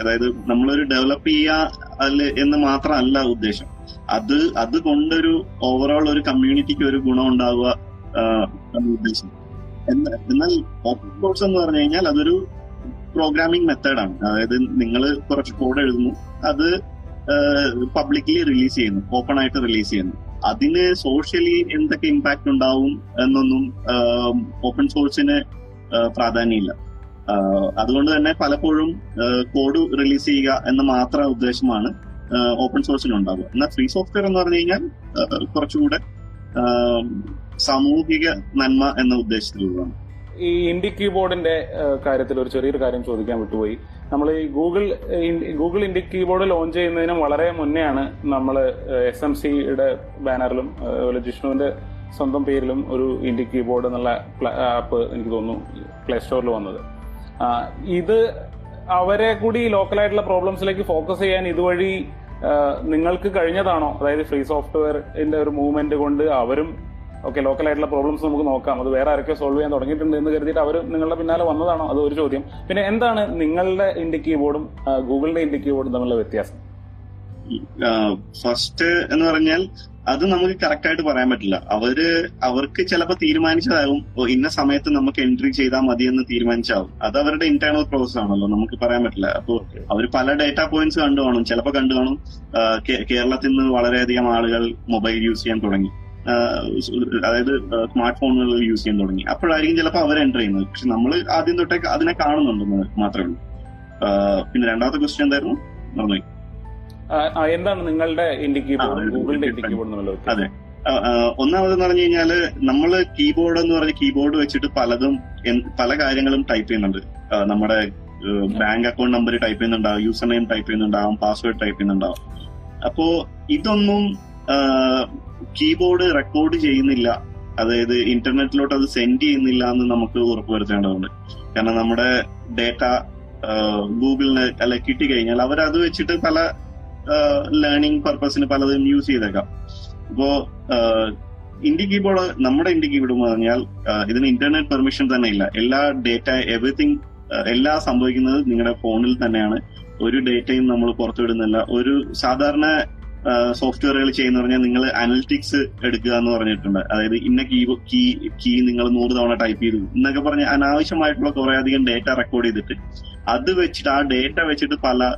അതായത് നമ്മളൊരു ഡെവലപ്പ് ചെയ്യുക എന്ന് മാത്രമല്ല ഉദ്ദേശം. അത് അത് കൊണ്ടൊരു ഓവറോൾ ഒരു കമ്മ്യൂണിറ്റിക്ക് ഒരു ഗുണം ഉണ്ടാവുക ഉദ്ദേശം. എന്നാൽ ഓപ്പൺ സോഴ്സ് എന്ന് പറഞ്ഞു കഴിഞ്ഞാൽ അതൊരു പ്രോഗ്രാമിംഗ് മെത്തേഡാണ് അതായത് നിങ്ങൾ കുറച്ച് കോഡ് എഴുതുന്നു അത് പബ്ലിക്കലി റിലീസ് ചെയ്യുന്നു ഓപ്പൺ ആയിട്ട് റിലീസ് ചെയ്യുന്നു. അതിന് സോഷ്യലി എന്തൊക്കെ ഇമ്പാക്ട് ഉണ്ടാവും എന്നൊന്നും ഓപ്പൺ സോഴ്സിന് പ്രാധാന്യമില്ല. അതുകൊണ്ട് തന്നെ പലപ്പോഴും കോഡ് റിലീസ് ചെയ്യുക എന്ന മാത്രം ഉദ്ദേശമാണ് ഓപ്പൺ സോഴ്സിന് ഉണ്ടാവുക. എന്നാൽ ഫ്രീ സോഫ്റ്റ്വെയർ എന്ന് പറഞ്ഞു കഴിഞ്ഞാൽ കുറച്ചുകൂടെ സാമൂഹിക നന്മ എന്ന ഉദ്ദേശത്തിലുള്ളതാണ് ഈ ഇൻഡി കീബോർഡിന്റെ കാര്യത്തിൽ ഒരു ചെറിയൊരു കാര്യം ചോദിക്കാൻ വിട്ടുപോയി. നമ്മൾ ഈ Google Google Indic keyboard launch ചെയ്യുന്നതിനും വളരെ മുന്നെയാണ് നമ്മൾ എസ് എം സിയുടെ ബാനറിലും അതുപോലെ ജിഷ്ണുവിന്റെ സ്വന്തം പേരിലും ഒരു ഇൻഡി കീബോർഡ് എന്നുള്ള ആപ്പ് എനിക്ക് തോന്നുന്നു പ്ലേ സ്റ്റോറിൽ വന്നത്. ഇത് അവരെ കൂടി ലോക്കലായിട്ടുള്ള പ്രോബ്ലംസിലേക്ക് ഫോക്കസ് ചെയ്യാൻ ഇതുവഴി നിങ്ങൾക്ക് കഴിഞ്ഞതാണോ? അതായത് ഫ്രീ സോഫ്റ്റ്വെയറിന്റെ ഒരു മൂവ്മെന്റ് കൊണ്ട് അവരും ഓക്കെ ലോക്കൽ ആയിട്ടുള്ള പ്രോബ്ലംസ് നമുക്ക് നോക്കാം. അത് വേറെ ആരൊക്കെ സോൾവ് ചെയ്യാൻ തുടങ്ങിയിട്ടുണ്ട് എന്ന് കരുതിയിട്ട് അവർ നിങ്ങളുടെ പിന്നാലെ വന്നതാണോ? അത് ഒരു ചോദ്യം. പിന്നെ എന്താണ് നിങ്ങളുടെ ഇന്ത്യ കീബോർഡും ഗൂഗിളിന്റെ ഇന്ത്യ കീബോർഡും തമ്മിലുള്ള വ്യത്യാസം? ഫസ്റ്റ് എന്ന് പറഞ്ഞാൽ അത് നമുക്ക് കറക്റ്റ് ആയിട്ട് പറയാൻ പറ്റില്ല. അവർ അവർക്ക് ചിലപ്പോൾ തീരുമാനിച്ചതാകും. ഇന്ന സമയത്ത് നമുക്ക് എൻട്രി ചെയ്താൽ മതി എന്ന് തീരുമാനിച്ചാവും. അത് അവരുടെ ഇന്റേണൽ പ്രോസസ് ആണല്ലോ. നമുക്ക് പറയാൻ പറ്റില്ല. അപ്പോൾ അവർ പല ഡേറ്റാ പോയിന്റ്സ് കണ്ടു കാണും. ചിലപ്പോൾ കണ്ടു കാണും. കേരളത്തിൽ നിന്ന് വളരെയധികം ആളുകൾ മൊബൈൽ യൂസ് ചെയ്യാൻ തുടങ്ങി. അതായത് സ്മാർട്ട് ഫോണുകൾ യൂസ് ചെയ്യാൻ തുടങ്ങി. അപ്പോഴായിരിക്കും ചിലപ്പോൾ അവർ എന്റർ ചെയ്യുന്നത്. പക്ഷെ നമ്മൾ ആദ്യം തൊട്ടേ അതിനെ കാണുന്നുണ്ടെന്ന് മാത്രമേ ഉള്ളൂ. പിന്നെ രണ്ടാമത്തെ ക്വസ്റ്റ്യൻ എന്തായിരുന്നു? ആ, എന്താണ് നിങ്ങളുടെ അതെ ഗൂഗിളിന്റെ അതെ. ഒന്നാമതെന്ന് പറഞ്ഞു കഴിഞ്ഞാൽ നമ്മൾ കീബോർഡ് എന്ന് പറഞ്ഞ കീബോർഡ് വെച്ചിട്ട് പലതും പല കാര്യങ്ങളും ടൈപ്പ് ചെയ്യുന്നുണ്ട്. നമ്മുടെ ബാങ്ക് അക്കൗണ്ട് നമ്പർ ടൈപ്പ് ചെയ്യുന്നുണ്ടാവും യൂസർ നെയിം ടൈപ്പ് ചെയ്യുന്നുണ്ടാവും പാസ്വേഡ് ടൈപ്പ് ചെയ്യുന്നുണ്ടാവും. അപ്പോ ഇതൊന്നും കീബോർഡ് റെക്കോർഡ് ചെയ്യുന്നില്ല. അതായത് ഇന്റർനെറ്റിലോട്ട് അത് സെൻഡ് ചെയ്യുന്നില്ല എന്ന് നമുക്ക് ഉറപ്പുവരുത്തേണ്ടതുണ്ട്. കാരണം നമ്മുടെ ഡേറ്റ ഗൂഗിളിന് അല്ല കിട്ടിക്കഴിഞ്ഞാൽ അവർ അത് വെച്ചിട്ട് പല ലേണിംഗ് പർപ്പസിന് പലതും യൂസ് ചെയ്തേക്കാം. ഇപ്പോ ഇന്ത്യ കീബോർഡ് നമ്മുടെ ഇന്ത്യ കീബോർഡ് പറഞ്ഞാൽ ഇതിന് ഇന്റർനെറ്റ് പെർമിഷൻ തന്നെ ഇല്ല. എല്ലാ ഡേറ്റ എവറിത്തിങ് എല്ലാ സംഭവിക്കുന്നത് നിങ്ങളുടെ ഫോണിൽ തന്നെയാണ്. ഒരു ഡേറ്റയും നമ്മൾ പുറത്തുവിടുന്നില്ല. ഒരു സാധാരണ സോഫ്റ്റ്വെയറുകൾ ചെയ്യുന്ന പറഞ്ഞാൽ നിങ്ങൾ അനലിറ്റിക്സ് എടുക്കുക എന്ന് പറഞ്ഞിട്ടുണ്ട്. അതായത് ഇന്ന കീ കീ കീ നിങ്ങൾ നൂറ് തവണ ടൈപ്പ് ചെയ്തു എന്നൊക്കെ പറഞ്ഞ് അനാവശ്യമായിട്ടുള്ള കുറെ അധികം ഡേറ്റ റെക്കോർഡ് ചെയ്തിട്ട് അത് വെച്ചിട്ട് ആ ഡേറ്റ വെച്ചിട്ട് പല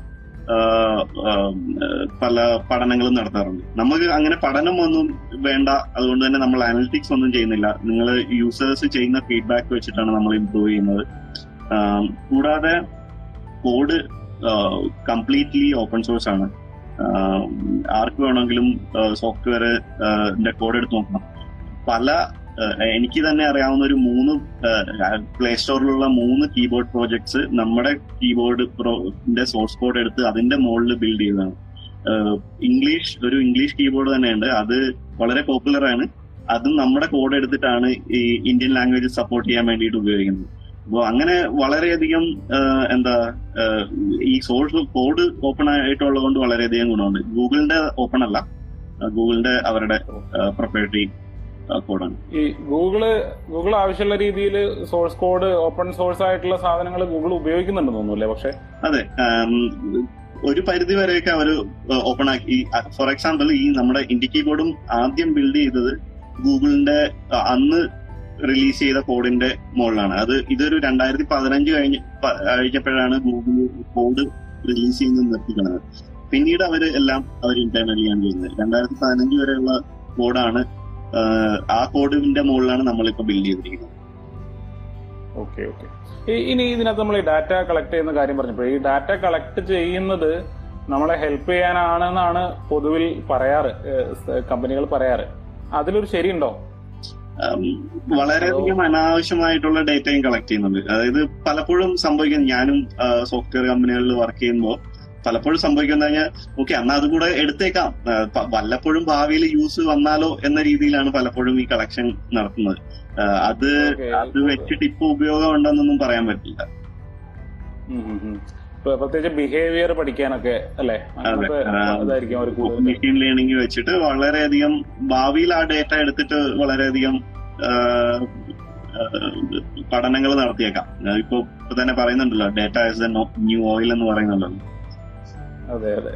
പല പഠനങ്ങളും നടത്താറുണ്ട്. നമുക്ക് അങ്ങനെ പഠനം ഒന്നും വേണ്ട. അതുകൊണ്ട് തന്നെ നമ്മൾ അനലിറ്റിക്സ് ഒന്നും ചെയ്യുന്നില്ല. നിങ്ങൾ യൂസേഴ്സ് ചെയ്യുന്ന ഫീഡ്ബാക്ക് വെച്ചിട്ടാണ് നമ്മൾ ഇംപ്രൂവ് ചെയ്യുന്നത്. കൂടാതെ കോഡ് കംപ്ലീറ്റ്ലി ഓപ്പൺ സോഴ്സ് ആണ്. ആർക്ക് വേണമെങ്കിലും സോഫ്റ്റ്വെയർ കോഡ് എടുത്ത് നോക്കണം. പല എനിക്ക് തന്നെ അറിയാവുന്ന ഒരു മൂന്ന് പ്ലേ സ്റ്റോറിലുള്ള മൂന്ന് കീബോർഡ് പ്രോജക്ട്സ് നമ്മുടെ കീബോർഡ് പ്രോന്റെ സോഴ്സ് കോഡ് എടുത്ത് അതിന്റെ മുകളിൽ ബിൽഡ് ചെയ്തതാണ്. ഇംഗ്ലീഷ് ഒരു ഇംഗ്ലീഷ് കീബോർഡ് തന്നെയുണ്ട്. അത് വളരെ പോപ്പുലർ ആണ് അതും നമ്മുടെ കോഡ് എടുത്തിട്ടാണ് ഈ ഇന്ത്യൻ ലാംഗ്വേജ് സപ്പോർട്ട് ചെയ്യാൻ വേണ്ടിയിട്ട് ഉപയോഗിക്കുന്നത്. അപ്പോൾ അങ്ങനെ വളരെയധികം എന്താ ഈ സോഴ്സ് കോഡ് ഓപ്പൺ ആയിട്ടുള്ളത് കൊണ്ട് വളരെയധികം ഗുണമുണ്ട്. ഗൂഗിളിന്റെ ഓപ്പൺ അല്ല. ഗൂഗിളിന്റെ അവരുടെ പ്രൊപ്പറേറ്ററി കോഡാണ്. ഈ ഗൂഗിൾ ഗൂഗിൾ ആവശ്യമുള്ള രീതിയിൽ സോഴ്സ് കോഡ് ഓപ്പൺ സോഴ്സ് ആയിട്ടുള്ള സാധനങ്ങൾ ഗൂഗിൾ ഉപയോഗിക്കുന്നുണ്ട് തോന്നുന്നു പക്ഷെ? അതെ. ഒരു പരിധി വരെയൊക്കെ അവർ ഓപ്പൺ ആക്കി. ഫോർ എക്സാമ്പിൾ ഈ നമ്മുടെ ഇൻഡിക്കി കീബോർഡും ആദ്യം ബിൽഡ് ചെയ്തത് ഗൂഗിളിന്റെ അന്ന് റിലീസ് ചെയ്ത കോഡിന്റെ മുകളിലാണ്. അത് ഇതൊരു രണ്ടായിരത്തി പതിനഞ്ച് കഴിഞ്ഞ് കഴിഞ്ഞപ്പോഴാണ് ഗൂഗിൾ കോഡ് റിലീസ് ചെയ്യുന്നത് നിർത്തിക്കുന്നത് പിന്നീട് അവർ എല്ലാം അവർ ഇന്റേണലി ആണ് ചെയ്യുന്നത്. രണ്ടായിരത്തി പതിനഞ്ച് വരെയുള്ള കോഡാണ് ആ കോഡിന്റെ മുകളിലാണ് നമ്മളിപ്പോ ബിൽഡ് ചെയ്തിരിക്കുന്നത്. ഓക്കെ ഓക്കെ ഇനി ഇതിനകത്ത് നമ്മൾ ഈ ഡാറ്റ കളക്ട് ചെയ്യുന്ന കാര്യം പറഞ്ഞപ്പോൾ ഈ ഡാറ്റ കളക്ട് ചെയ്യുന്നത് നമ്മളെ ഹെൽപ്പ് ചെയ്യാനാണെന്നാണ് പൊതുവിൽ പറയാറ് കമ്പനികൾ പറയാറ്. അതിലൊരു ശരിയുണ്ടോ? വളരെയധികം അനാവശ്യമായിട്ടുള്ള ഡേറ്റയും കളക്ട് ചെയ്യുന്നുണ്ട്. അതായത് പലപ്പോഴും സംഭവിക്കുന്നത് ഞാനും സോഫ്റ്റ്വെയർ കമ്പനികളിൽ വർക്ക് ചെയ്യുമ്പോൾ പലപ്പോഴും സംഭവിക്കുന്നത് കഴിഞ്ഞാൽ ഓക്കെ എന്നാ അതും കൂടെ എടുത്തേക്കാം. വല്ലപ്പോഴും ഭാവിയിൽ യൂസ് വന്നാലോ എന്ന രീതിയിലാണ് പലപ്പോഴും ഈ കളക്ഷൻ നടത്തുന്നത്. അത്. അത് വെച്ചിട്ട് ഇപ്പൊ ഉപയോഗം ഉണ്ടെന്നൊന്നും പറയാൻ പറ്റില്ല. പ്രത്യേകിച്ച് ബിഹേവിയർ പഠിക്കാനൊക്കെ അല്ലെ? മെഷീൻ ലേണിംഗ് വെച്ചിട്ട് വളരെയധികം ഭാവിയിൽ ആ ഡേറ്റ എടുത്തിട്ട് വളരെയധികം പഠനങ്ങൾ നടത്തിയേക്കാം. ഇപ്പൊ ഇപ്പൊ തന്നെ പറയുന്നുണ്ടല്ലോ ഡേറ്റ ആസ് ന്യൂ ഓയിൽ എന്ന് പറയുന്നുണ്ടല്ലോ. അതെ അതെ.